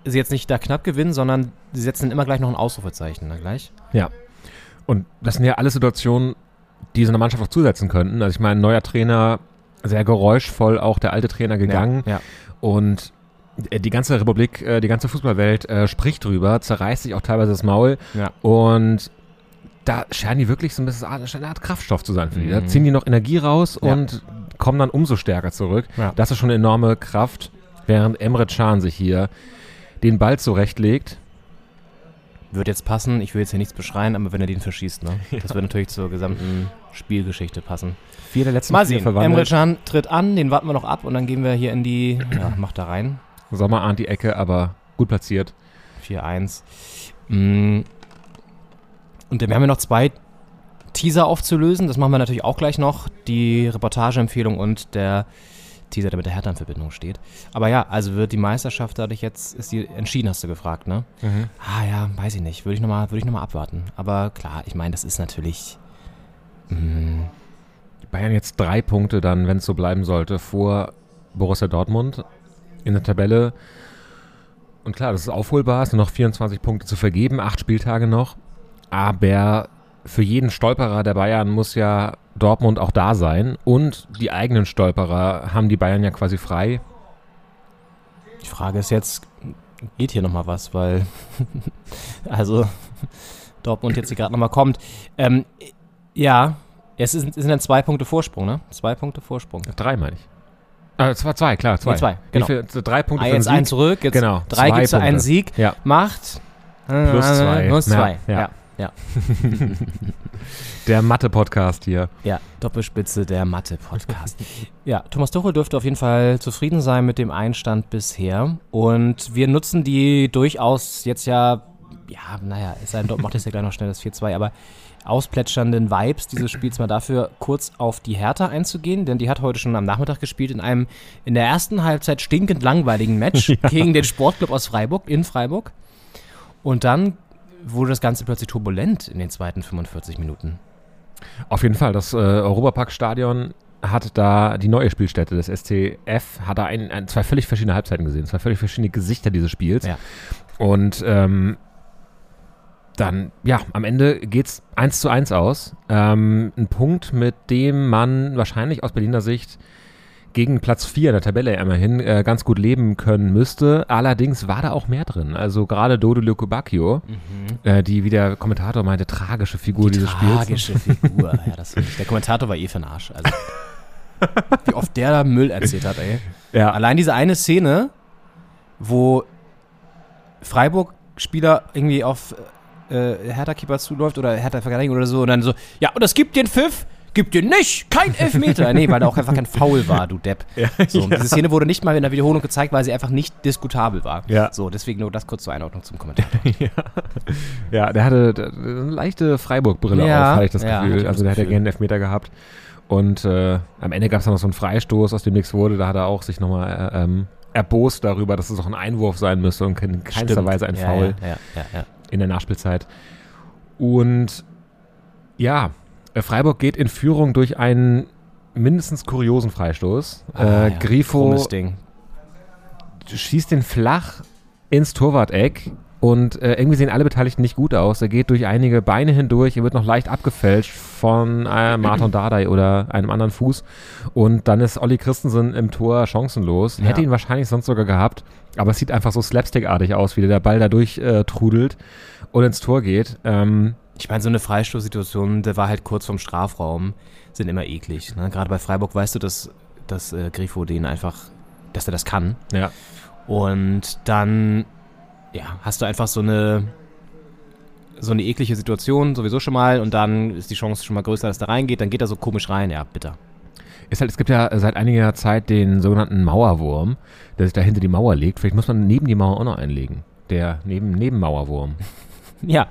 sie jetzt nicht da knapp gewinnen, sondern sie setzen immer gleich noch ein Ausrufezeichen, ne, gleich. Ja. Und das sind ja alle Situationen, die so eine Mannschaft auch zusetzen könnten. Also ich meine, neuer Trainer, sehr geräuschvoll auch der alte Trainer gegangen. Ja. Und äh, die ganze Republik, äh, die ganze Fußballwelt äh, spricht drüber, zerreißt sich auch teilweise das Maul. Ja. Und da scheinen die wirklich so ein bisschen eine Art Kraftstoff zu sein für die. Da Mhm. ziehen die noch Energie raus Ja. und kommen dann umso stärker zurück. Ja. Das ist schon eine enorme Kraft, während Emre Can sich hier den Ball zurechtlegt. Wird jetzt passen, ich will jetzt hier nichts beschreien, aber wenn er den verschießt, ne? Das wird natürlich zur gesamten Spielgeschichte passen. Vier der letzten Mal sehen, Emre verwandelt. Can tritt an, den warten wir noch ab und dann gehen wir hier in die, ja, macht da rein. Sommer ahnt die Ecke, aber gut platziert. 4-1. Mm. Und wir haben ja noch zwei Teaser aufzulösen. Das machen wir natürlich auch gleich noch. Die Reportageempfehlung und der Teaser, der mit der Hertha in Verbindung steht. Aber ja, also wird die Meisterschaft dadurch jetzt, ist die entschieden, hast du gefragt, ne? Ah ja, weiß ich nicht. Würde ich nochmal noch mal abwarten. Aber klar, ich meine, das ist natürlich. mm, Bayern jetzt drei Punkte dann, wenn es so bleiben sollte, vor Borussia Dortmund in der Tabelle. Und klar, das ist aufholbar, es sind noch 24 Punkte zu vergeben, acht Spieltage noch. Aber für jeden Stolperer der Bayern muss ja Dortmund auch da sein. Und die eigenen Stolperer haben die Bayern ja quasi frei. Die Frage ist jetzt, geht hier nochmal was, weil. also, Dortmund jetzt hier gerade nochmal kommt. Ähm, ja, es, ist, es sind dann zwei Punkte Vorsprung, ne? Zwei Punkte Vorsprung. Drei meine ich. Äh, zwei, zwei, klar, zwei. Nee, zwei, Wie genau. viel- drei Punkte Ah, für jetzt den ein Sieg. zurück, jetzt Genau, drei gibt es einen. Sieg. Ja. Macht. Plus zwei. Plus zwei. ja. Ja, ja. Der Mathe-Podcast hier. Ja, Doppelspitze der Mathe-Podcast. ja, Thomas Tuchel dürfte auf jeden Fall zufrieden sein mit dem Einstand bisher. Und wir nutzen die durchaus jetzt ja, ja, naja, es sei denn, dort macht es ja gleich noch schnell das 4-2, aber ausplätschernden Vibes dieses Spiels mal dafür kurz auf die Hertha einzugehen, denn die hat heute schon am Nachmittag gespielt in einem in der ersten Halbzeit stinkend langweiligen Match gegen den Sportclub aus Freiburg, in Freiburg. Und dann wurde das Ganze plötzlich turbulent in den zweiten 45 Minuten. Auf jeden Fall, das äh, Europapark-Stadion hat da die neue Spielstätte des SCF, hat da ein, ein, zwei völlig verschiedene Halbzeiten gesehen, zwei völlig verschiedene Gesichter dieses Spiels. Ja. Und ähm, dann, ja, am Ende geht's 1 zu 1 aus. Ähm, ein Punkt, mit dem man wahrscheinlich aus Berliner Sicht gegen Platz 4 der Tabelle immerhin äh, ganz gut leben können müsste. Allerdings war da auch mehr drin. Also gerade Dodo Lukubakio, äh, die, wie der Kommentator meinte, tragische Figur dieses Spiels. Tragische Figur. ja, das. Der Kommentator war eh für den Arsch. Also, wie oft der da Müll erzählt hat, ey. Ja, Allein diese eine Szene, wo Freiburg-Spieler irgendwie auf äh, Hertha-Keeper zuläuft oder Hertha-Verteidigung oder so und dann so, ja, und das gibt den Pfiff, gibt den nicht, kein Elfmeter. nee, weil da auch einfach kein Foul war, du Depp. so, und Diese Szene wurde nicht mal in der Wiederholung gezeigt, weil sie einfach nicht diskutabel war. Ja. So, deswegen nur das kurz zur Einordnung zum Kommentar. Ja, der hatte eine leichte Freiburg-Brille Ja, auf, hatte ich das ja, Gefühl. Also der hätte gerne einen Elfmeter gehabt. Und äh, am Ende gab es dann noch so einen Freistoß, aus dem nichts wurde. Da hat er auch sich nochmal äh, ähm, erbost darüber, dass es auch ein Einwurf sein müsste und in keinster Stimmt. Weise ein ja, Foul Ja, ja, ja, ja. In der Nachspielzeit. Und ja, äh, Freiburg geht in Führung durch einen mindestens kuriosen Freistoß. Ah, äh, ja. Grifo schießt den flach ins Torwart-Eck und äh, irgendwie sehen alle Beteiligten nicht gut aus. Er geht durch einige Beine hindurch, er wird noch leicht abgefälscht von äh, Martin Dardai oder einem anderen Fuß und dann ist Olli Christensen im Tor chancenlos. Ja. Hätte ihn wahrscheinlich sonst sogar gehabt, aber es sieht einfach so slapstickartig aus, wie der Ball da durch äh, trudelt und ins Tor geht. Ähm, Ich meine, so eine Freistoßsituation, der war halt kurz vom Strafraum, sind immer eklig. Ne? Gerade bei Freiburg weißt du, dass, dass äh, Grifo den einfach, dass er das kann. ja. Und dann, ja, hast du einfach so eine, so eine eklige Situation sowieso schon mal und dann ist die Chance schon mal größer, dass er reingeht. Dann geht er so komisch rein. Ja, bitter. Ist halt, es gibt ja seit einiger Zeit den sogenannten Mauerwurm, der sich da hinter die Mauer legt. Vielleicht muss man neben die Mauer auch noch einlegen. Der neben, Nebenmauerwurm. Ja,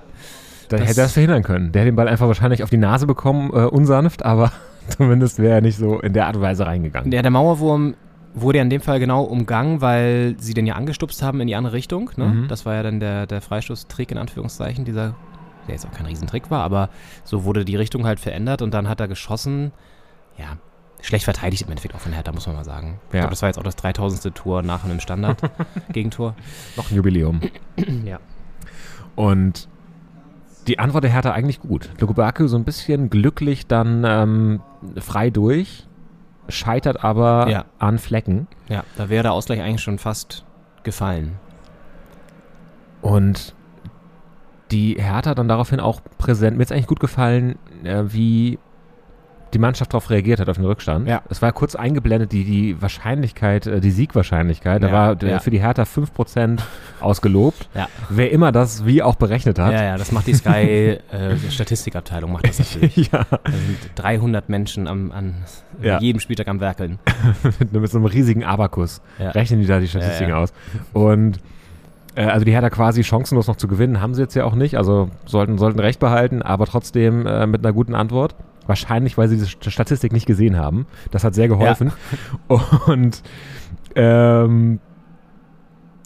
Da Das- hätte er das verhindern können. Der hätte den Ball einfach wahrscheinlich auf die Nase bekommen, äh, unsanft, aber zumindest wäre er nicht so in der Art und Weise reingegangen. Der, der Mauerwurm wurde ja in dem Fall genau umgangen, weil sie den ja angestupst haben in die andere Richtung. Ne? Mhm. Das war ja dann der, der Freistoßtrick in Anführungszeichen, dieser, der jetzt auch kein Riesentrick war, aber so wurde die Richtung halt verändert und dann hat er geschossen. Ja, schlecht verteidigt im Endeffekt auch von Hertha, muss man mal sagen. Ich Ja. glaube, das war jetzt auch das 3000. Tor nach einem Standard-Gegentor. Noch ein Jubiläum. ja. Und die Antwort der Hertha eigentlich gut. Lukubaku so ein bisschen glücklich dann ähm, frei durch, scheitert aber Ja. an Flecken. ja, da wäre der Ausgleich eigentlich schon fast gefallen. Und die Hertha dann daraufhin auch präsent. Mir ist eigentlich gut gefallen, äh, wie die Mannschaft darauf reagiert hat, auf den Rückstand. Ja. Es war kurz eingeblendet, die, die Wahrscheinlichkeit, äh, die Siegwahrscheinlichkeit. Da Ja, war äh, ja. für die Hertha 5% ausgelobt. Ja. Wer immer das wie auch berechnet hat. Ja, ja, das macht die Sky äh, Statistikabteilung, macht das natürlich. Ja, Da sind 300 Menschen am, an jedem Spieltag am Werkeln. mit, so einem riesigen Abakus rechnen die da die Statistiken aus. Und also die Hertha quasi chancenlos noch zu gewinnen, haben sie jetzt ja auch nicht. Also sollten, sollten recht behalten, aber trotzdem äh, mit einer guten Antwort. Wahrscheinlich, weil sie diese St- Statistik nicht gesehen haben. Das hat sehr geholfen. Und ähm,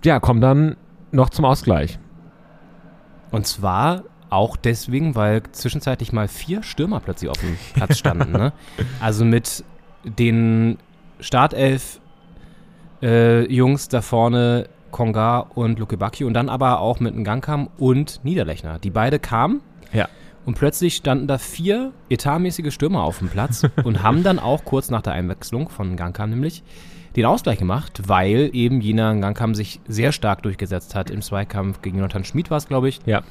ja, kommen dann noch zum Ausgleich. Und zwar auch deswegen, weil zwischenzeitlich mal vier Stürmer plötzlich auf dem Platz standen. ne? Also mit den Startelf äh, Jungs da vorne, Konga und Luke Bacchio und dann aber auch mit Ngankam und Niederlechner. Die beide kamen Ja. Und plötzlich standen da vier etatmäßige Stürmer auf dem Platz und haben dann auch kurz nach der Einwechslung von Ngankam nämlich den Ausgleich gemacht, weil eben jener Ngankam sich sehr stark durchgesetzt hat im Zweikampf gegen Jonathan Schmid war es, glaube ich Ja.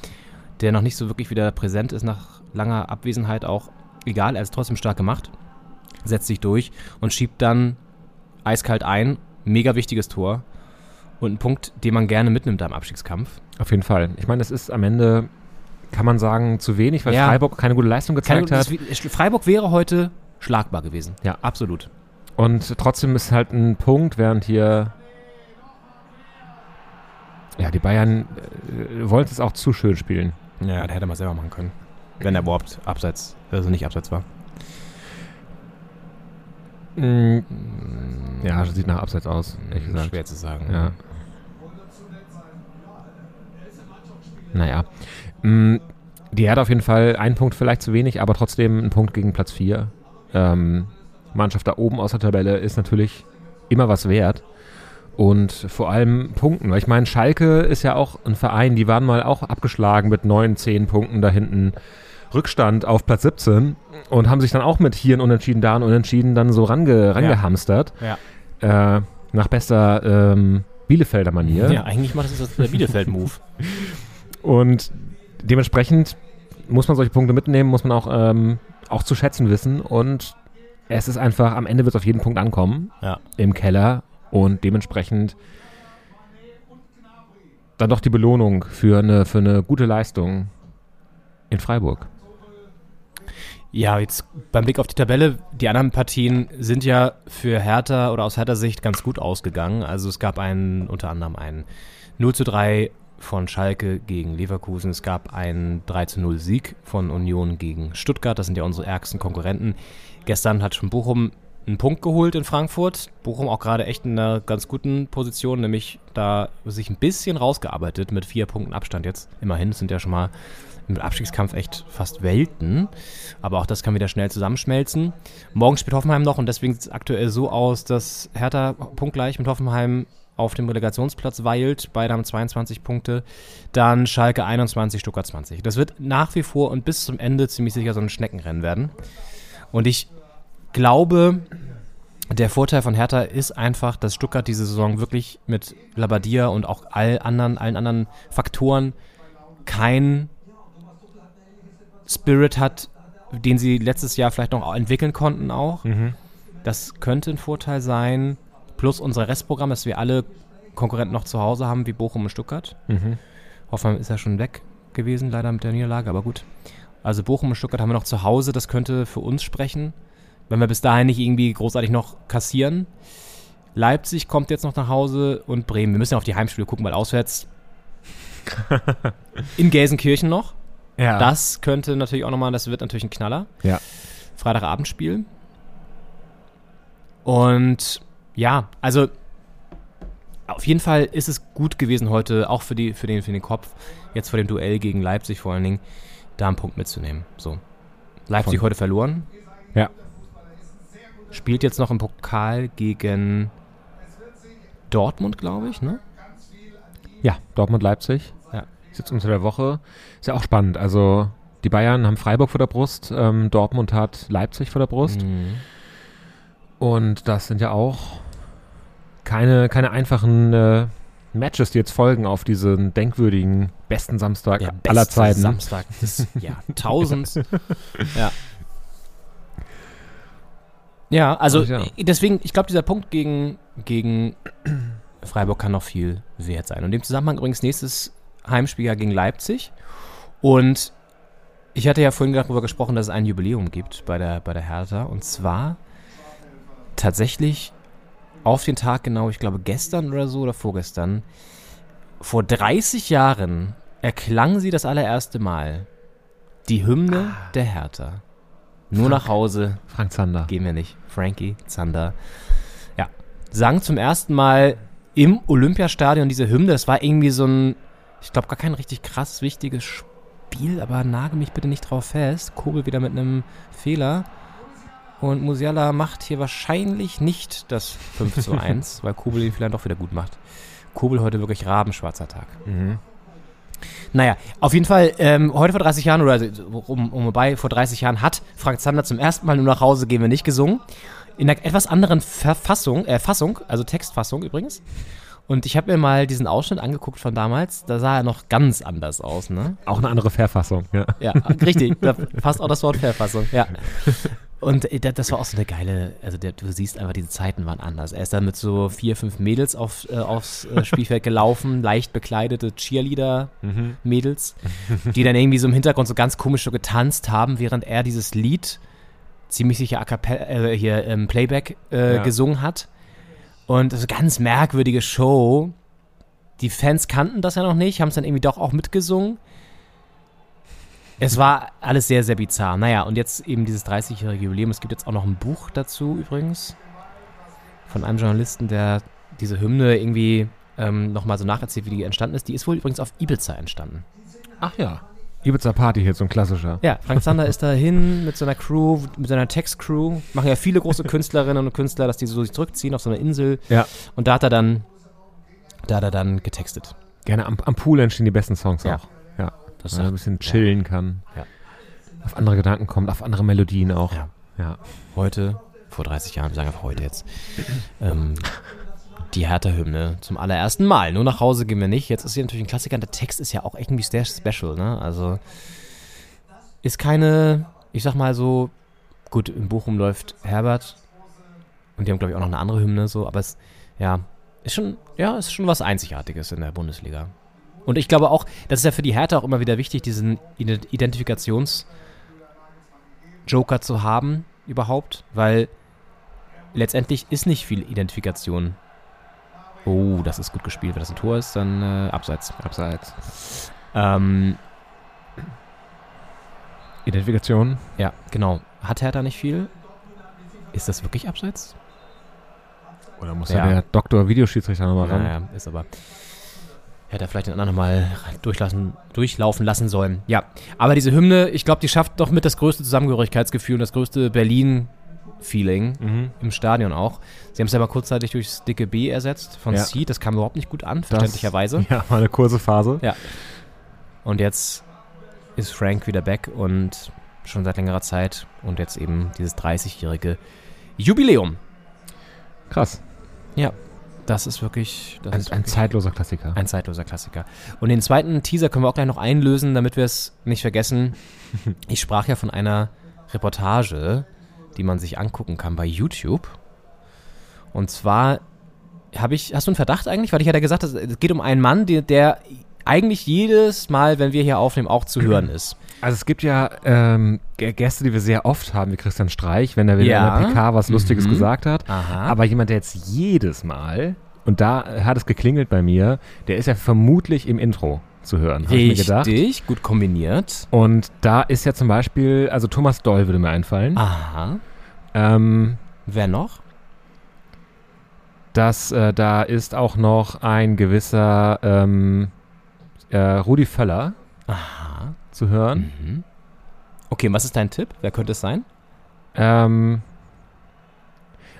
der noch nicht so wirklich wieder präsent ist nach langer Abwesenheit auch. Egal, er ist trotzdem stark gemacht, setzt sich durch und schiebt dann eiskalt ein. Mega wichtiges Tor und ein Punkt, den man gerne mitnimmt am Abstiegskampf. Auf jeden Fall. Ich meine, es ist am Ende, kann man sagen, zu wenig, weil Ja. Freiburg keine gute Leistung Keine, gezeigt hat. das, Freiburg wäre heute schlagbar gewesen. Ja. absolut. Und trotzdem ist halt ein Punkt, während hier. Ja, die Bayern äh, wollen es auch zu schön spielen. Ja, da hätte man selber machen können. Wenn er überhaupt abseits, also nicht abseits war. Mm, Ja, sieht nach Abseits aus, gesagt. Schwer zu sagen. Ja. Naja. Mm, Die hat auf jeden Fall einen Punkt vielleicht zu wenig, aber trotzdem ein Punkt gegen Platz 4. Ähm, Mannschaft da oben aus der Tabelle ist natürlich immer was wert. Und vor allem Punkten. Weil ich meine, Schalke ist ja auch ein Verein, die waren mal auch abgeschlagen mit 9, 10 Punkten da hinten. Rückstand auf Platz 17 und haben sich dann auch mit hier ein Unentschieden, da ein Unentschieden dann so range, rangehamstert. Ja. Äh, nach bester ähm, Bielefelder Manier. Ja, eigentlich macht das der Bielefeld-Move. Und dementsprechend muss man solche Punkte mitnehmen, muss man auch, ähm, auch zu schätzen wissen. Und es ist einfach, am Ende wird es auf jeden Punkt ankommen Ja. im Keller. Und dementsprechend dann doch die Belohnung für eine, für eine gute Leistung in Freiburg. Ja, jetzt beim Blick auf die Tabelle, die anderen Partien sind ja für Hertha oder aus Hertha Sicht ganz gut ausgegangen. Also es gab einen, unter anderem einen 0 zu 3 von Schalke gegen Leverkusen. Es gab einen 3 zu 0 Sieg von Union gegen Stuttgart. Das sind ja unsere ärgsten Konkurrenten. Gestern hat schon Bochum einen Punkt geholt in Frankfurt. Bochum auch gerade echt in einer ganz guten Position, nämlich da sich ein bisschen rausgearbeitet mit vier Punkten Abstand jetzt. Immerhin, sind ja schon mal im Abstiegskampf echt fast Welten. Aber auch das kann wieder schnell zusammenschmelzen. Morgen spielt Hoffenheim noch und deswegen sieht es aktuell so aus, dass Hertha punktgleich mit Hoffenheim auf dem Relegationsplatz weilt. Beide haben 22 Punkte. Dann Schalke 21, Stuttgart 20. Das wird nach wie vor und bis zum Ende ziemlich sicher so ein Schneckenrennen werden. Und ich glaube, der Vorteil von Hertha ist einfach, dass Stuttgart diese Saison wirklich mit Labadia und auch all anderen, allen anderen Faktoren kein Spirit hat, den sie letztes Jahr vielleicht noch entwickeln konnten auch. Das könnte ein Vorteil sein. Plus unser Restprogramm, dass wir alle Konkurrenten noch zu Hause haben, wie Bochum und Stuttgart. Hoffenheim ist ja schon weg gewesen, leider mit der Niederlage, aber gut. Also Bochum und Stuttgart haben wir noch zu Hause, das könnte für uns sprechen, wenn wir bis dahin nicht irgendwie großartig noch kassieren. Leipzig kommt jetzt noch nach Hause und Bremen. Wir müssen ja auf die Heimspiele gucken, weil auswärts in Gelsenkirchen noch. Ja. Das könnte natürlich auch nochmal, das wird natürlich ein Knaller. Ja. Freitagabendspiel. Und ja, also auf jeden Fall ist es gut gewesen heute, auch für, die, für, den, für den Kopf, jetzt vor dem Duell gegen Leipzig vor allen Dingen, da einen Punkt mitzunehmen. So. Leipzig Von- heute verloren. Ja. Spielt jetzt noch im Pokal gegen Dortmund, glaube ich, ne? Ja, Dortmund-Leipzig. Ja. Jetzt unter der Woche. Ist ja auch spannend. Also, die Bayern haben Freiburg vor der Brust, ähm, Dortmund hat Leipzig vor der Brust. Mhm. Und das sind ja auch keine, keine einfachen äh, Matches, die jetzt folgen auf diesen denkwürdigen besten Samstag Der aller Zeiten. Samstag des Jahrtausends. ja. Ja, also Ach ja. deswegen, ich glaube, dieser Punkt gegen, gegen Freiburg kann noch viel wert sein. Und in dem Zusammenhang übrigens nächstes Heimspiel ja gegen Leipzig. Und ich hatte ja vorhin darüber gesprochen, dass es ein Jubiläum gibt bei der, bei der Hertha. Und zwar tatsächlich auf den Tag genau, ich glaube gestern oder so oder vorgestern, vor 30 Jahren erklang sie das allererste Mal. Die Hymne der Hertha. Nur nach Hause Frank Zander. gehen wir nicht. Frankie Zander. Ja. Sang zum ersten Mal im Olympiastadion diese Hymne. Das war irgendwie so ein, ich glaube, gar kein richtig krass wichtiges Spiel, aber nagel mich bitte nicht drauf fest. Kobel wieder mit einem Fehler. Und Musiala macht hier wahrscheinlich nicht das 5 zu 1, weil Kobel ihn vielleicht doch wieder gut macht. Kobel heute wirklich rabenschwarzer Tag. Mhm. Naja, auf jeden Fall, ähm, heute vor 30 Jahren, oder um, um bei, vor 30 Jahren hat Frank Zander zum ersten Mal nur nach Hause gehen wir nicht gesungen. In einer etwas anderen Verfassung, äh, Fassung, also Textfassung übrigens. Und ich habe mir mal diesen Ausschnitt angeguckt von damals, da sah er noch ganz anders aus, ne? Auch eine andere Verfassung, ja. Ja, richtig, da passt auch das Wort Verfassung, ja. Und äh, da- das war auch so eine geile, also der, du siehst einfach, diese Zeiten waren anders. Er ist dann mit so vier, fünf Mädels auf, äh, aufs äh, Spielfeld gelaufen, leicht bekleidete Cheerleader-Mädels, die dann irgendwie so im Hintergrund so ganz komisch so getanzt haben, während er dieses Lied ziemlich sicher a cappella, äh, hier im Playback äh, Ja. gesungen hat. Und das ist eine ganz merkwürdige Show. Die Fans kannten das ja noch nicht, haben es dann irgendwie doch auch mitgesungen. Es war alles sehr, sehr bizarr. Naja, und jetzt eben dieses 30-jährige Jubiläum. Es gibt jetzt auch noch ein Buch dazu übrigens. Von einem Journalisten, der diese Hymne irgendwie ähm, nochmal so nacherzählt, wie die entstanden ist. Die ist wohl übrigens auf Ibiza entstanden. Ach ja. Ibiza Party hier, so ein klassischer. Ja, Frank Zander ist dahin mit seiner Crew, mit seiner Textcrew. Machen ja viele große Künstlerinnen und Künstler, dass die so sich zurückziehen auf so eine Insel. Ja. Und da hat er dann, da hat er dann getextet. Gerne am, am Pool entstehen die besten Songs Ja. auch. Ja. Das Dass man ein bisschen chillen kann. Ja. Auf andere Gedanken kommt, auf andere Melodien auch. Ja. Ja. heute, vor 30 Jahren, wir sagen einfach heute jetzt, ähm, die Hertha-Hymne zum allerersten Mal. Nur nach Hause gehen wir nicht. Jetzt ist hier natürlich ein Klassiker. Der Text ist ja auch irgendwie sehr special, ne? Also ist keine, ich sag mal so, gut, in Bochum läuft Herbert und die haben, glaube ich, auch noch eine andere Hymne, so, aber es, ja, ist schon, ja, ist schon was Einzigartiges in der Bundesliga. Und ich glaube auch, das ist ja für die Hertha auch immer wieder wichtig, diesen Ident- Identifikations-Joker zu haben, überhaupt, weil letztendlich ist nicht viel Identifikation. Oh, das ist gut gespielt. Wenn das ein Tor ist, dann äh, abseits. Abseits. Ähm, Identifikation. ja, genau. Hat Hertha nicht viel? Ist das wirklich abseits? Oder muss Ja. ja. der Doktor Videoschiedsrichter nochmal ran? Naja, ist aber. Hätte er vielleicht den anderen nochmal durchlassen, durchlaufen lassen sollen. Ja, aber diese Hymne, ich glaube, die schafft doch mit das größte Zusammengehörigkeitsgefühl und das größte Berlin-Feeling Mhm. im Stadion auch. Sie haben es ja mal kurzzeitig durchs dicke B ersetzt von Ja. C. Das kam überhaupt nicht gut an, Das- verständlicherweise. Ja, mal eine kurze Phase. Ja. Und jetzt ist Frank wieder back und schon seit längerer Zeit und jetzt eben dieses 30-jährige Jubiläum. Krass. Ja, das ist wirklich, das Ein, ist ein wirklich zeitloser Klassiker. ein zeitloser Klassiker. Und den zweiten Teaser können wir auch gleich noch einlösen, damit wir es nicht vergessen. Ich sprach ja von einer Reportage, die man sich angucken kann bei YouTube. Und zwar habe ich, hast du einen Verdacht eigentlich? Weil ich hatte ja gesagt, es es geht um einen Mann, der, der eigentlich jedes Mal, wenn wir hier aufnehmen, auch zu hören ist. Also es gibt ja ähm, Gäste, die wir sehr oft haben, wie Christian Streich, wenn er wieder Ja. in der PK was Lustiges Mhm. gesagt hat. Aha. Aber jemand, der jetzt jedes Mal, und da hat es geklingelt bei mir, der ist ja vermutlich im Intro zu hören, habe ich mir gedacht. Richtig, gut kombiniert. Und da ist ja zum Beispiel, also Thomas Doll würde mir einfallen. Aha. Ähm, Wer noch? dass äh, da ist auch noch ein gewisser ähm, äh, Rudi Völler Aha. zu hören. Mhm. Okay, was ist dein Tipp? Wer könnte es sein? Ähm,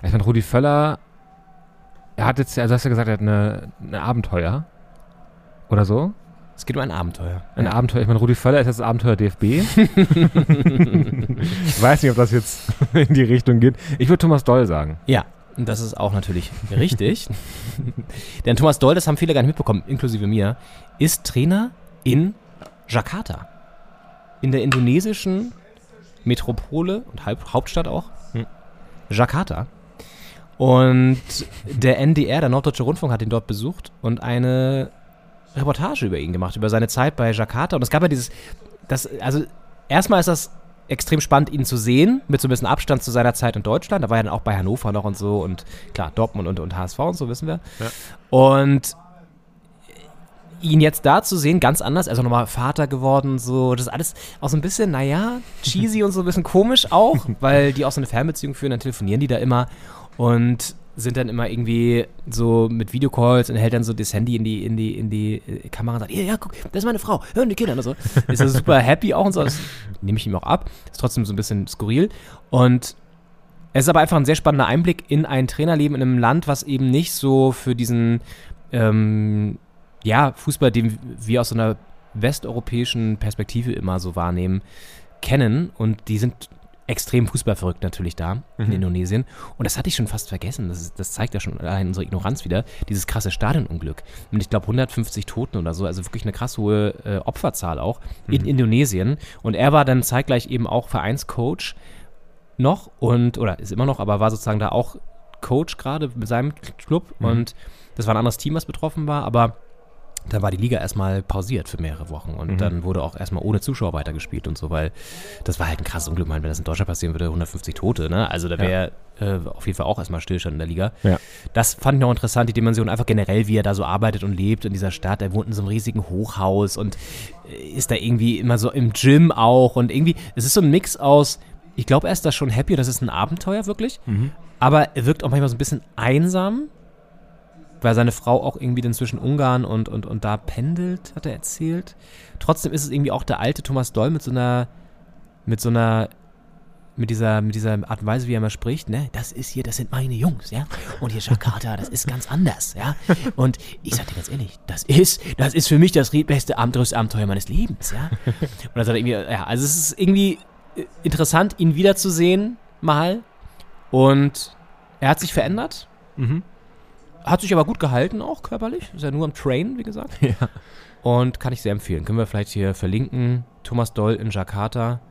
ich meine, Rudi Völler, er hat jetzt, also hast du ja gesagt, er hat eine, eine Abenteuer oder so. Es geht um ein Abenteuer. Ein Abenteuer, ich meine, Rudi Völler ist jetzt das Abenteuer DFB. ich weiß nicht, ob das jetzt in die Richtung geht. Ich würde Thomas Doll sagen. Ja, und das ist auch natürlich richtig. Denn Thomas Doll, das haben viele gar nicht mitbekommen, inklusive mir, ist Trainer in Jakarta. In der indonesischen Metropole und Hauptstadt auch. Hm. Jakarta. Und der NDR, der Norddeutsche Rundfunk, hat ihn dort besucht und eine Reportage über ihn gemacht, über seine Zeit bei Jakarta. Und es gab ja dieses, das, also erstmal ist das extrem spannend, ihn zu sehen, mit so ein bisschen Abstand zu seiner Zeit in Deutschland. Da war er dann auch bei Hannover noch und so und klar, Dortmund und, und HSV und so, wissen wir. Ja. Und ihn jetzt da zu sehen, ganz anders, also nochmal Vater geworden, so, das ist alles auch so ein bisschen, naja, cheesy und so ein bisschen komisch auch, weil die auch so eine Fernbeziehung führen, dann telefonieren die da immer und sind dann immer irgendwie so mit Videocalls und hält dann so das Handy in die, in die, in die äh, Kamera und sagt, ja, ja, guck, das ist meine Frau, hören die Kinder und so. Ist er super happy auch und so, das nehme ich ihm auch ab, ist trotzdem so ein bisschen skurril und es ist aber einfach ein sehr spannender Einblick in ein Trainerleben in einem Land, was eben nicht so für diesen ähm, ja, Fußball, den wir aus so einer westeuropäischen Perspektive immer so wahrnehmen, kennen. Und die sind extrem fußballverrückt natürlich da in Indonesien. Und das hatte ich schon fast vergessen. Das, das zeigt ja schon allein unsere Ignoranz wieder. Dieses krasse Stadionunglück. Und ich glaube 150 Toten oder so. Also wirklich eine krass hohe äh, Opferzahl auch in Indonesien. Und er war dann zeitgleich eben auch Vereinscoach noch und, oder ist immer noch, aber war sozusagen da auch Coach gerade mit seinem Club. Und das war ein anderes Team, was betroffen war. Aber da war die Liga erstmal pausiert für mehrere Wochen und dann wurde auch erstmal ohne Zuschauer weitergespielt und so, weil das war halt ein krasses Unglück. Ich meine, wenn das in Deutschland passieren würde, 150 Tote, ne? Also da wäre äh, auf jeden Fall auch erstmal Stillstand in der Liga. Ja. Das fand ich noch interessant, die Dimension einfach generell, wie er da so arbeitet und lebt in dieser Stadt. Er wohnt in so einem riesigen Hochhaus und äh, ist da irgendwie immer so im Gym auch und irgendwie, es ist so ein Mix aus, ich glaube, er ist da schon happy, das ist ein Abenteuer wirklich, aber er wirkt auch manchmal so ein bisschen einsam, weil seine Frau auch irgendwie dann zwischen Ungarn und, und, und da pendelt, hat er erzählt. Trotzdem ist es irgendwie auch der alte Thomas Doll mit so einer, mit so einer, mit dieser, mit dieser Art und Weise, wie er immer spricht, ne, das ist hier, das sind meine Jungs, ja. Und hier Jakarta, das ist ganz anders, ja. Und ich sag dir ganz ehrlich, das ist, das ist für mich das beste Abenteuer, Abenteuer meines Lebens, ja. Und dann sagt er irgendwie, ja, also es ist irgendwie äh, interessant, ihn wiederzusehen, mal. Und er hat sich verändert. Hat sich aber gut gehalten, auch körperlich. Ist ja nur am Train, wie gesagt. Ja. Und kann ich sehr empfehlen. Können wir vielleicht hier verlinken. Thomas Doll in Jakarta.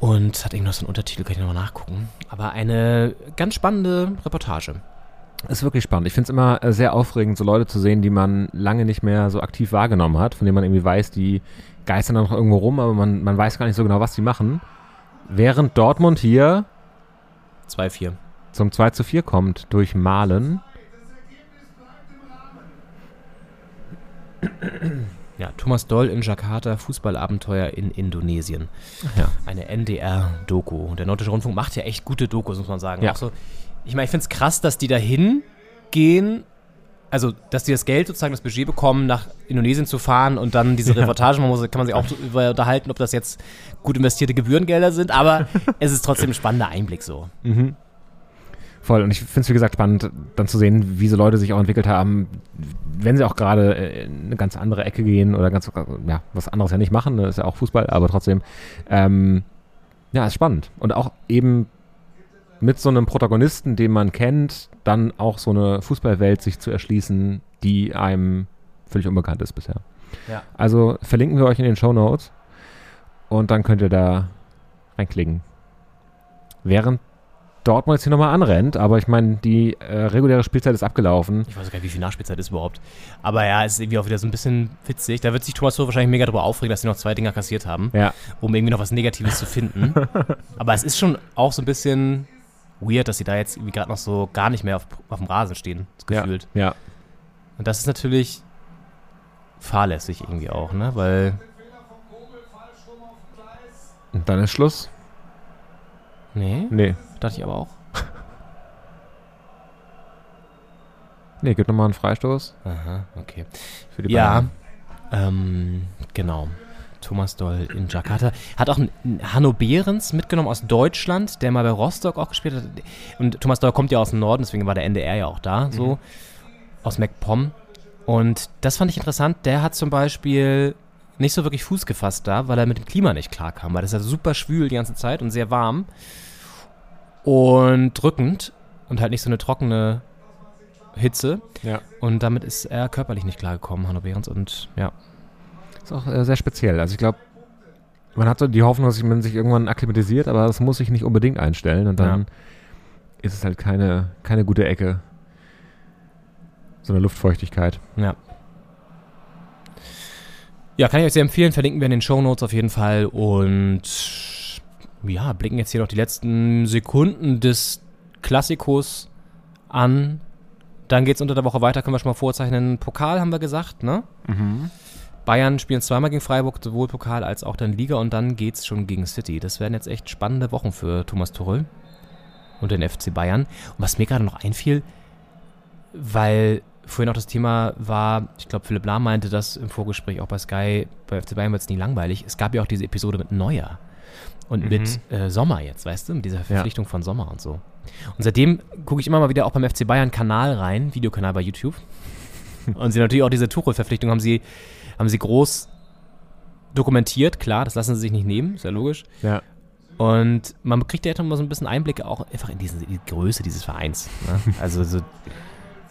Und hat irgendwas so einen Untertitel, kann ich nochmal nachgucken. Aber eine ganz spannende Reportage. Ist wirklich spannend. Ich finde es immer äh, sehr aufregend, so Leute zu sehen, die man lange nicht mehr so aktiv wahrgenommen hat, von denen man irgendwie weiß, die geistern dann noch irgendwo rum, aber man, man weiß gar nicht so genau, was die machen. Während Dortmund hier 2-4. Zum 2 zu 4 kommt durch Malen. Ja, Thomas Doll in Jakarta, Fußballabenteuer in Indonesien. Ja. Eine NDR-Doku. Der Nordische Rundfunk macht ja echt gute Dokus, muss man sagen. Ja. So, ich meine, ich finde es krass, dass die da hingehen, also dass die das Geld sozusagen, das Budget bekommen, nach Indonesien zu fahren und dann diese Reportage, man muss, kann man sich auch darüber unterhalten, ob das jetzt gut investierte Gebührengelder sind, aber es ist trotzdem ein spannender Einblick so. Voll. Und ich finde es, wie gesagt, spannend, dann zu sehen, wie so Leute sich auch entwickelt haben, wenn sie auch gerade äh, in eine ganz andere Ecke gehen oder ganz, ja, was anderes ja nicht machen, das ist ja auch Fußball, aber trotzdem, ähm, ja, ist spannend. Und auch eben mit so einem Protagonisten, den man kennt, dann auch so eine Fußballwelt sich zu erschließen, die einem völlig unbekannt ist bisher. Ja. Also verlinken wir euch in den Show Notes und dann könnt ihr da reinklicken. Während Dortmund jetzt hier nochmal anrennt, aber ich meine, die äh, reguläre Spielzeit ist abgelaufen. Ich weiß gar nicht, wie viel Nachspielzeit ist überhaupt. Aber ja, es ist irgendwie auch wieder so ein bisschen witzig. Da wird sich Thomas so wahrscheinlich mega darüber aufregen, dass sie noch zwei Dinger kassiert haben, Ja, um irgendwie noch was Negatives zu finden. Aber es ist schon auch so ein bisschen weird, dass sie da jetzt irgendwie gerade noch so gar nicht mehr auf, auf dem Rasen stehen, ja, gefühlt. ja. Und das ist natürlich fahrlässig irgendwie auch, ne? Weil, Und dann ist Schluss. nee, Nee, dachte ich aber auch. nee, gibt nochmal einen Freistoß Aha, okay. für die Ja, ähm, genau. Thomas Doll in Jakarta. Hat auch einen Hanno Behrens mitgenommen aus Deutschland, der mal bei Rostock auch gespielt hat. Und Thomas Doll kommt ja aus dem Norden, deswegen war der NDR ja auch da, so. Aus MacPom. Und das fand ich interessant. Der hat zum Beispiel nicht so wirklich Fuß gefasst da, weil er mit dem Klima nicht klarkam. Weil das ist ja super schwül die ganze Zeit und sehr warm. Und drückend. Und halt nicht so eine trockene Hitze. Ja. Und damit ist er körperlich nicht klargekommen, Hanno Behrens. Und ja, Ist auch äh, sehr speziell. Also ich glaube, man hat so die Hoffnung, dass man sich irgendwann akklimatisiert, aber das muss sich nicht unbedingt einstellen und dann Ja. ist es halt keine, keine gute Ecke. So eine Luftfeuchtigkeit. Ja. Ja, kann ich euch sehr empfehlen. Verlinken wir in den Show Notes auf jeden Fall. Und ja, blicken jetzt hier noch die letzten Sekunden des Klassikos an. Dann geht es unter der Woche weiter, können wir schon mal vorzeichnen. Pokal haben wir gesagt, ne? Bayern spielen zweimal gegen Freiburg, sowohl Pokal als auch dann Liga und dann geht es schon gegen City. Das werden jetzt echt spannende Wochen für Thomas Tuchel und den FC Bayern. Und was mir gerade noch einfiel, weil vorhin auch das Thema war, ich glaube, Philipp Lahm meinte das im Vorgespräch auch bei Sky, bei FC Bayern wird es nie langweilig. Es gab ja auch diese Episode mit Neuer und mit äh, Sommer jetzt, weißt du, mit dieser Verpflichtung von Sommer und so. Und seitdem gucke ich immer mal wieder auch beim FC Bayern Kanal rein, Videokanal bei YouTube. Und sie natürlich auch diese Tuchel-Verpflichtung haben sie, haben sie groß dokumentiert, klar, das lassen sie sich nicht nehmen, ist ja logisch. Ja. Und man kriegt ja mal so ein bisschen Einblicke auch einfach in diese, die Größe dieses Vereins. Ne? Also so,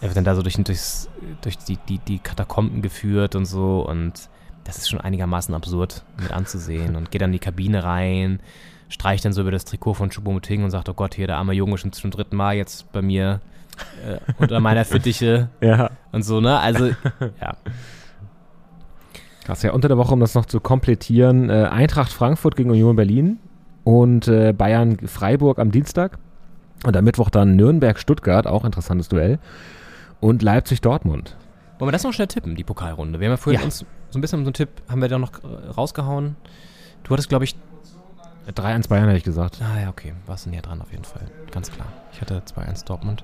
er wird dann da so durch, durchs, durch die, die, die Katakomben geführt und so und das ist schon einigermaßen absurd mit anzusehen und geht dann in die Kabine rein, streicht dann so über das Trikot von Choupo-Moting und sagt, oh Gott, hier der arme Junge schon zum dritten Mal jetzt bei mir äh, unter meiner Fittiche Ja. und so, ne? Also, ja. Krass, ja, unter der Woche, um das noch zu komplettieren, äh, Eintracht Frankfurt gegen Union Berlin und äh, Bayern Freiburg am Dienstag. Und am Mittwoch dann Nürnberg-Stuttgart, auch interessantes Duell. Und Leipzig-Dortmund. Wollen wir das noch schnell tippen, die Pokalrunde? Wir haben ja vorhin Ja. uns so ein bisschen so einen Tipp, haben wir da noch äh, rausgehauen. Du hattest, glaube ich, 3-1 Bayern, hätte ich gesagt. Ah ja, okay. Warst du näher dran auf jeden Fall. Ganz klar. Ich hatte 2-1 Dortmund.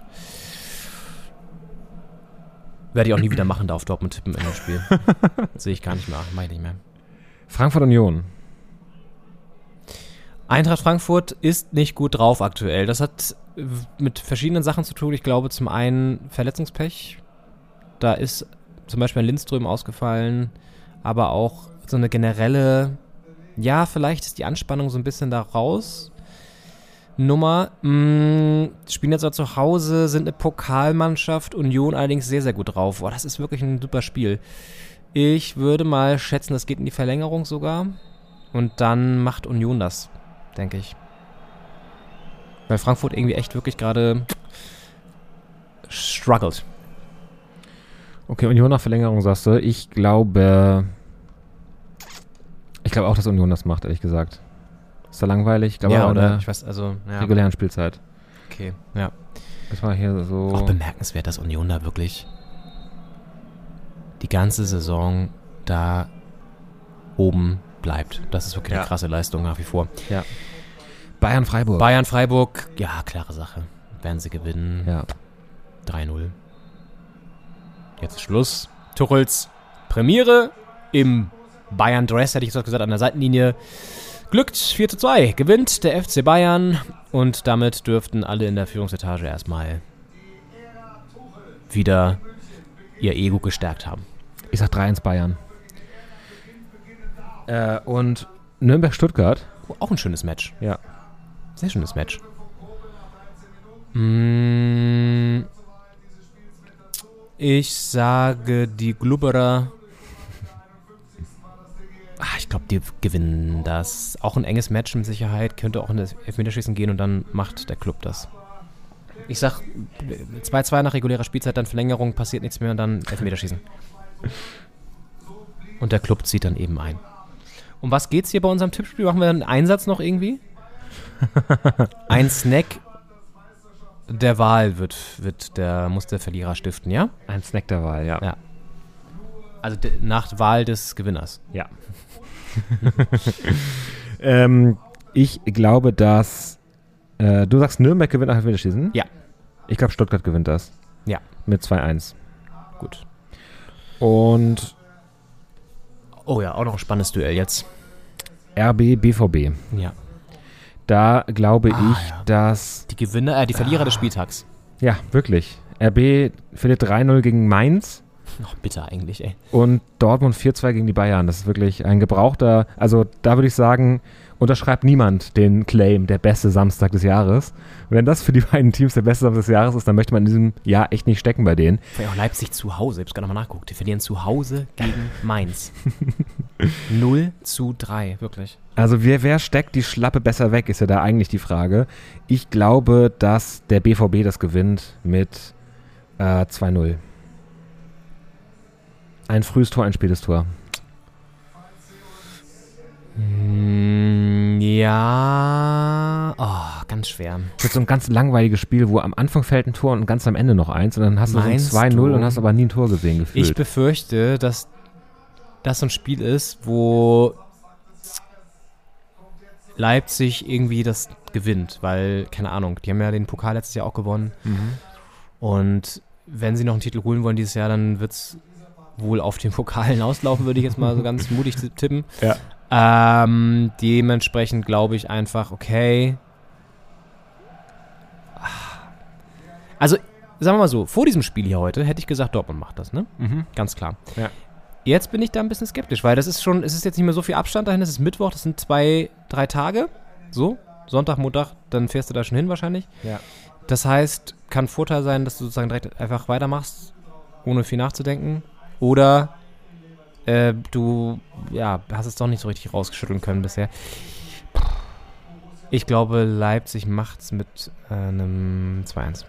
Werde ich auch nie wieder machen, da auf Dortmund tippen in dem Spiel. Sehe ich gar nicht mehr. Mach ich nicht mehr. Frankfurt-Union. Eintracht Frankfurt ist nicht gut drauf aktuell. Das hat äh, mit verschiedenen Sachen zu tun. Ich glaube, zum einen Verletzungspech. Da ist zum Beispiel ein Lindström ausgefallen, aber auch so eine generelle, ja, vielleicht ist die Anspannung so ein bisschen da raus. Nummer, mh, spielen jetzt auch zu Hause, sind eine Pokalmannschaft, Union allerdings sehr, sehr gut drauf. Boah, das ist wirklich ein super Spiel. Ich würde mal schätzen, das geht in die Verlängerung sogar. Und dann macht Union das, denke ich. Weil Frankfurt irgendwie echt wirklich gerade struggelt. Okay, Union nach Verlängerung sagst du. Ich glaube. Ich glaube auch, dass Union das macht, ehrlich gesagt. Ist da langweilig? Ich glaube ja, oder? der Ich weiß, also, ja. regulären Spielzeit. Okay, ja. Das war hier so. Auch bemerkenswert, dass Union da wirklich die ganze Saison da oben bleibt. Das ist wirklich Ja. eine krasse Leistung nach wie vor. Bayern-Freiburg. Bayern, Freiburg, ja, klare Sache. Werden sie gewinnen. ja. 3-0. Jetzt Schluss. Tuchels Premiere im Bayern Dress, hätte ich gesagt, an der Seitenlinie. Glückt 4 zu 2. Gewinnt der FC Bayern und damit dürften alle in der Führungsetage erstmal wieder ihr Ego gestärkt haben. Ich sag 3-1 Bayern. Äh, und Nürnberg-Stuttgart. Oh, auch ein schönes Match. Ja. Sehr schönes Match. Mm, ich sage, die Glubberer. Ah, ich glaube, die gewinnen das. Auch ein enges Match mit Sicherheit. Könnte auch in das Elfmeterschießen gehen und dann macht der Club das. Ich sag 2-2 nach regulärer Spielzeit, dann Verlängerung, passiert nichts mehr und dann Elfmeterschießen. Und der Club zieht dann eben ein. Um was geht's hier bei unserem Tippspiel? Machen wir einen Einsatz noch irgendwie? Ein Snack der Wahl wird, wird der, muss der Verlierer stiften, ja? Ein Snack der Wahl, ja. Ja. Also nach Wahl des Gewinners. Ja. ähm, ich glaube, dass. Äh, du sagst, Nürnberg gewinnt nach Elfmeterschießen? Ja. Ich glaube, Stuttgart gewinnt das. Ja. Mit 2-1. Gut. Und Oh ja, auch noch ein spannendes Duell jetzt. RB, BVB. Ja. Da glaube Ah, ich, ja. dass. Die Gewinner, äh, die Verlierer des Spieltags. Ja, wirklich. RB verliert 3-0 gegen Mainz Noch bitter eigentlich, ey. und Dortmund 4-2 gegen die Bayern. Das ist wirklich ein gebrauchter. Also, da würde ich sagen, unterschreibt niemand den Claim, der beste Samstag des Jahres. Wenn das für die beiden Teams der beste Samstag des Jahres ist, dann möchte man in diesem Jahr echt nicht stecken bei denen. Allem auch Leipzig zu Hause. Ich hab's gerade nochmal nachgeguckt. Die verlieren zu Hause gegen Mainz. 0 zu 3, wirklich. Also wer, wer steckt die Schlappe besser weg, ist ja da eigentlich die Frage. Ich glaube, dass der BVB das gewinnt mit äh, 2-0. Ein frühes Tor, ein spätes Tor. Mm, ja. Oh, ganz schwer. Das wird so ein ganz langweiliges Spiel, wo am Anfang fällt ein Tor und ganz am Ende noch eins und dann hast du Meinst so ein 2-0 du? und hast aber nie ein Tor gesehen gefühlt. Ich befürchte, dass das so ein Spiel ist, wo Leipzig irgendwie das gewinnt, weil, keine Ahnung, die haben ja den Pokal letztes Jahr auch gewonnen. Mhm. Und wenn sie noch einen Titel holen wollen dieses Jahr, dann wird es wohl auf den Pokal hinauslaufen, würde ich jetzt mal so ganz mutig tippen. Ja. Ähm, dementsprechend glaube ich einfach, okay. Also, sagen wir mal so, vor diesem Spiel hier heute hätte ich gesagt, Dortmund macht das, ne? Mhm. Ganz klar. Ja. Jetzt bin ich da ein bisschen skeptisch, weil das ist schon, es ist jetzt nicht mehr so viel Abstand dahin, es ist Mittwoch, das sind zwei, drei Tage. So, Sonntag, Montag, dann fährst du da schon hin wahrscheinlich. Ja. Das heißt, kann Vorteil sein, dass du sozusagen direkt einfach weitermachst, ohne viel nachzudenken. Oder äh, du ja, hast es doch nicht so richtig rausgeschütteln können bisher. Ich glaube, Leipzig macht es mit äh, einem 2-1.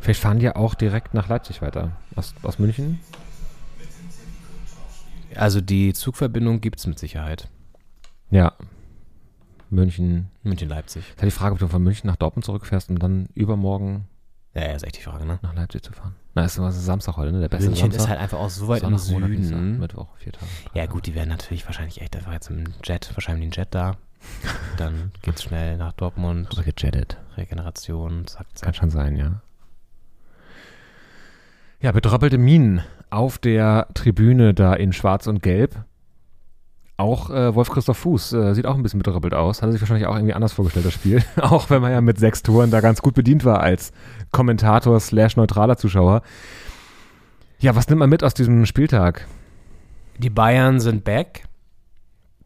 Vielleicht fahren die ja auch direkt nach Leipzig weiter. Aus, aus München? Also die Zugverbindung gibt es mit Sicherheit. Ja. München. München-Leipzig. Ist halt die Frage, ob du von München nach Dortmund zurückfährst und dann übermorgen Ja, ist echt die Frage, ne? nach Leipzig zu fahren. Na, ist was Samstag heute, ne? Der beste München Samstag. ist halt einfach auch so weit Sonntag, im Süden. Mittwoch, vier Tage. Ja gut, die werden natürlich wahrscheinlich echt einfach jetzt im Jet, wahrscheinlich den Jet da. Dann geht's schnell nach Dortmund, Aber gejettet. Regeneration, zack, Kann zack. schon sein, ja. Ja, bedröppelte Minen auf der Tribüne da in Schwarz und Gelb. Auch äh, Wolf-Christoph Fuß äh, sieht auch ein bisschen bedröppelt aus. Hat er sich wahrscheinlich auch irgendwie anders vorgestellt, das Spiel. auch wenn man ja mit sechs Toren da ganz gut bedient war als Kommentator slash neutraler Zuschauer. Ja, was nimmt man mit aus diesem Spieltag? Die Bayern sind back.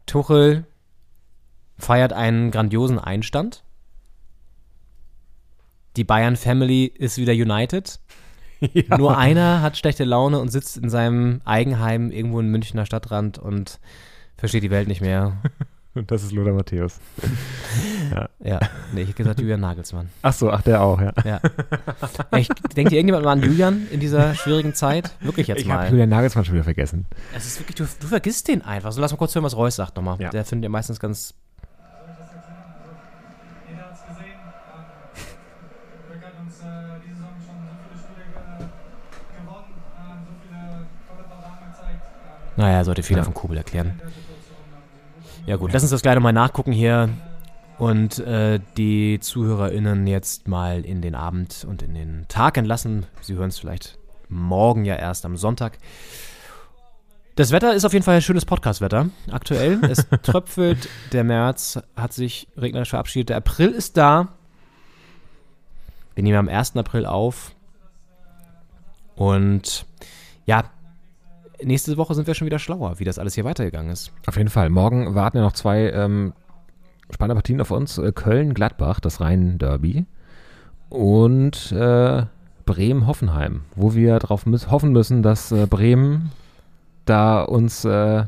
Tuchel feiert einen grandiosen Einstand. Die Bayern Family ist wieder united. Nur einer hat schlechte Laune und sitzt in seinem Eigenheim irgendwo in Münchner Stadtrand und versteht die Welt nicht mehr. Und das ist Lothar Matthäus. Ja, nee, ich hätte gesagt Julian Nagelsmann. Ach so, ach, der auch, ja. Ja. Echt, denkt ihr irgendjemand mal an Julian in dieser schwierigen Zeit? Wirklich jetzt Ich mal. habe Julian Nagelsmann schon wieder vergessen. Es ist wirklich, du, du vergisst den einfach. So, lass mal kurz hören, was Reus sagt nochmal. Ja. Der findet ihr meistens ganz. Jeder hat es gesehen. Dirk hat uns diese Saison schon so viele Spiele ge gewonnen, so viele tolle Paraden gezeigt. Naja, sollte Fehler Ja. von Kobel erklären. Ja, gut, lass uns das gleich nochmal nachgucken hier und äh, die ZuhörerInnen jetzt mal in den Abend und in den Tag entlassen. Sie hören es vielleicht morgen ja erst am Sonntag. Das Wetter ist auf jeden Fall ein schönes Podcast-Wetter aktuell. Es tröpfelt, der März hat sich regnerisch verabschiedet, der April ist da. Wir nehmen am 1. April auf. Und ja, nächste Woche sind wir schon wieder schlauer, wie das alles hier weitergegangen ist. Auf jeden Fall. Morgen warten ja noch zwei ähm, spannende Partien auf uns. Äh, Köln-Gladbach, das Rhein-Derby. Und äh, Bremen-Hoffenheim, wo wir darauf müß hoffen müssen, dass äh, Bremen da uns äh,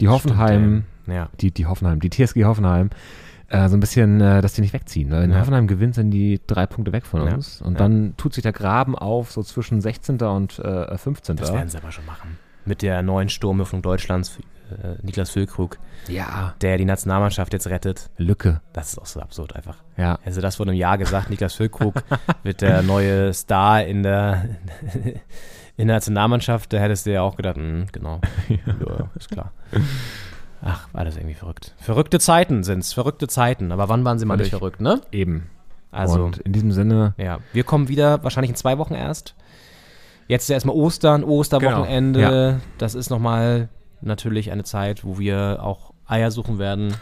die Hoffenheim, Ja. die, die Hoffenheim, die TSG Hoffenheim, äh, so ein bisschen, äh, dass die nicht wegziehen. Weil Wenn Ja. Hoffenheim gewinnt, sind die drei Punkte weg von Ja. uns. Und Ja. dann tut sich der Graben auf, so zwischen 16. und äh, 15. Das werden sie aber schon machen. Mit der neuen Sturmhoffnung Deutschlands, äh, Niklas Füllkrug, ja, der die Nationalmannschaft jetzt rettet. Lücke. Das ist auch so absurd einfach. Ja. Also das vor einem Jahr gesagt, Niklas Füllkrug wird der neue Star in der, in der Nationalmannschaft. Da hättest du ja auch gedacht, hm, genau, ja. ist klar. Ach, alles irgendwie verrückt. Verrückte Zeiten sind's, verrückte Zeiten. Aber wann waren sie mal nicht verrückt, ne? Eben. Also, und in diesem Sinne, ja, wir kommen wieder, wahrscheinlich in zwei Wochen erst. Jetzt ist ja erstmal Ostern, Osterwochenende. Genau, Das ist nochmal natürlich eine Zeit, wo wir auch Eier suchen werden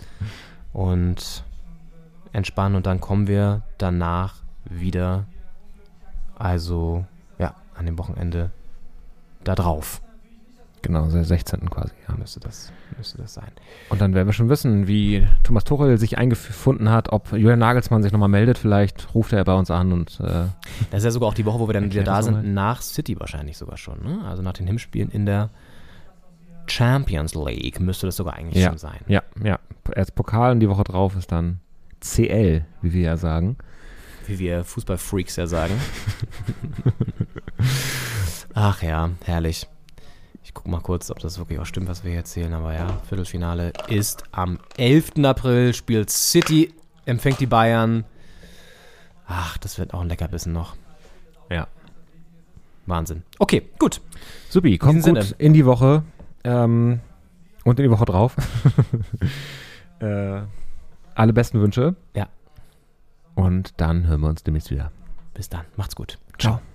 und entspannen. Und dann kommen wir danach wieder, also ja, an dem Wochenende da drauf. Genau, der 16. quasi. Ja. Müsste das, müsste das sein. Und dann werden wir schon wissen, wie Thomas Tuchel sich eingefunden hat, ob Julian Nagelsmann sich nochmal meldet. Vielleicht ruft er bei uns an und äh, Das ist ja sogar auch die Woche, wo wir dann wieder da sind, nochmal. nach City wahrscheinlich sogar schon. Ne? Also nach den Hinspielen in der Champions League müsste das sogar eigentlich ja, schon sein. ja, ja. Erst Pokal und die Woche drauf ist dann CL, wie wir ja sagen. Wie wir Fußballfreaks ja sagen. Ach ja, herrlich. Ich gucke mal kurz, ob das wirklich auch stimmt, was wir hier erzählen. Aber ja, Viertelfinale ist am 11. April, spielt City, empfängt die Bayern. Ach, das wird auch ein Leckerbissen noch. Ja. Wahnsinn. Okay, gut. Supi, kommt diesem gut Sinne. in die Woche ähm, und in die Woche drauf. äh, alle besten Wünsche. Ja. Und dann hören wir uns demnächst wieder. Bis dann. Macht's gut. Ciao. Ciao.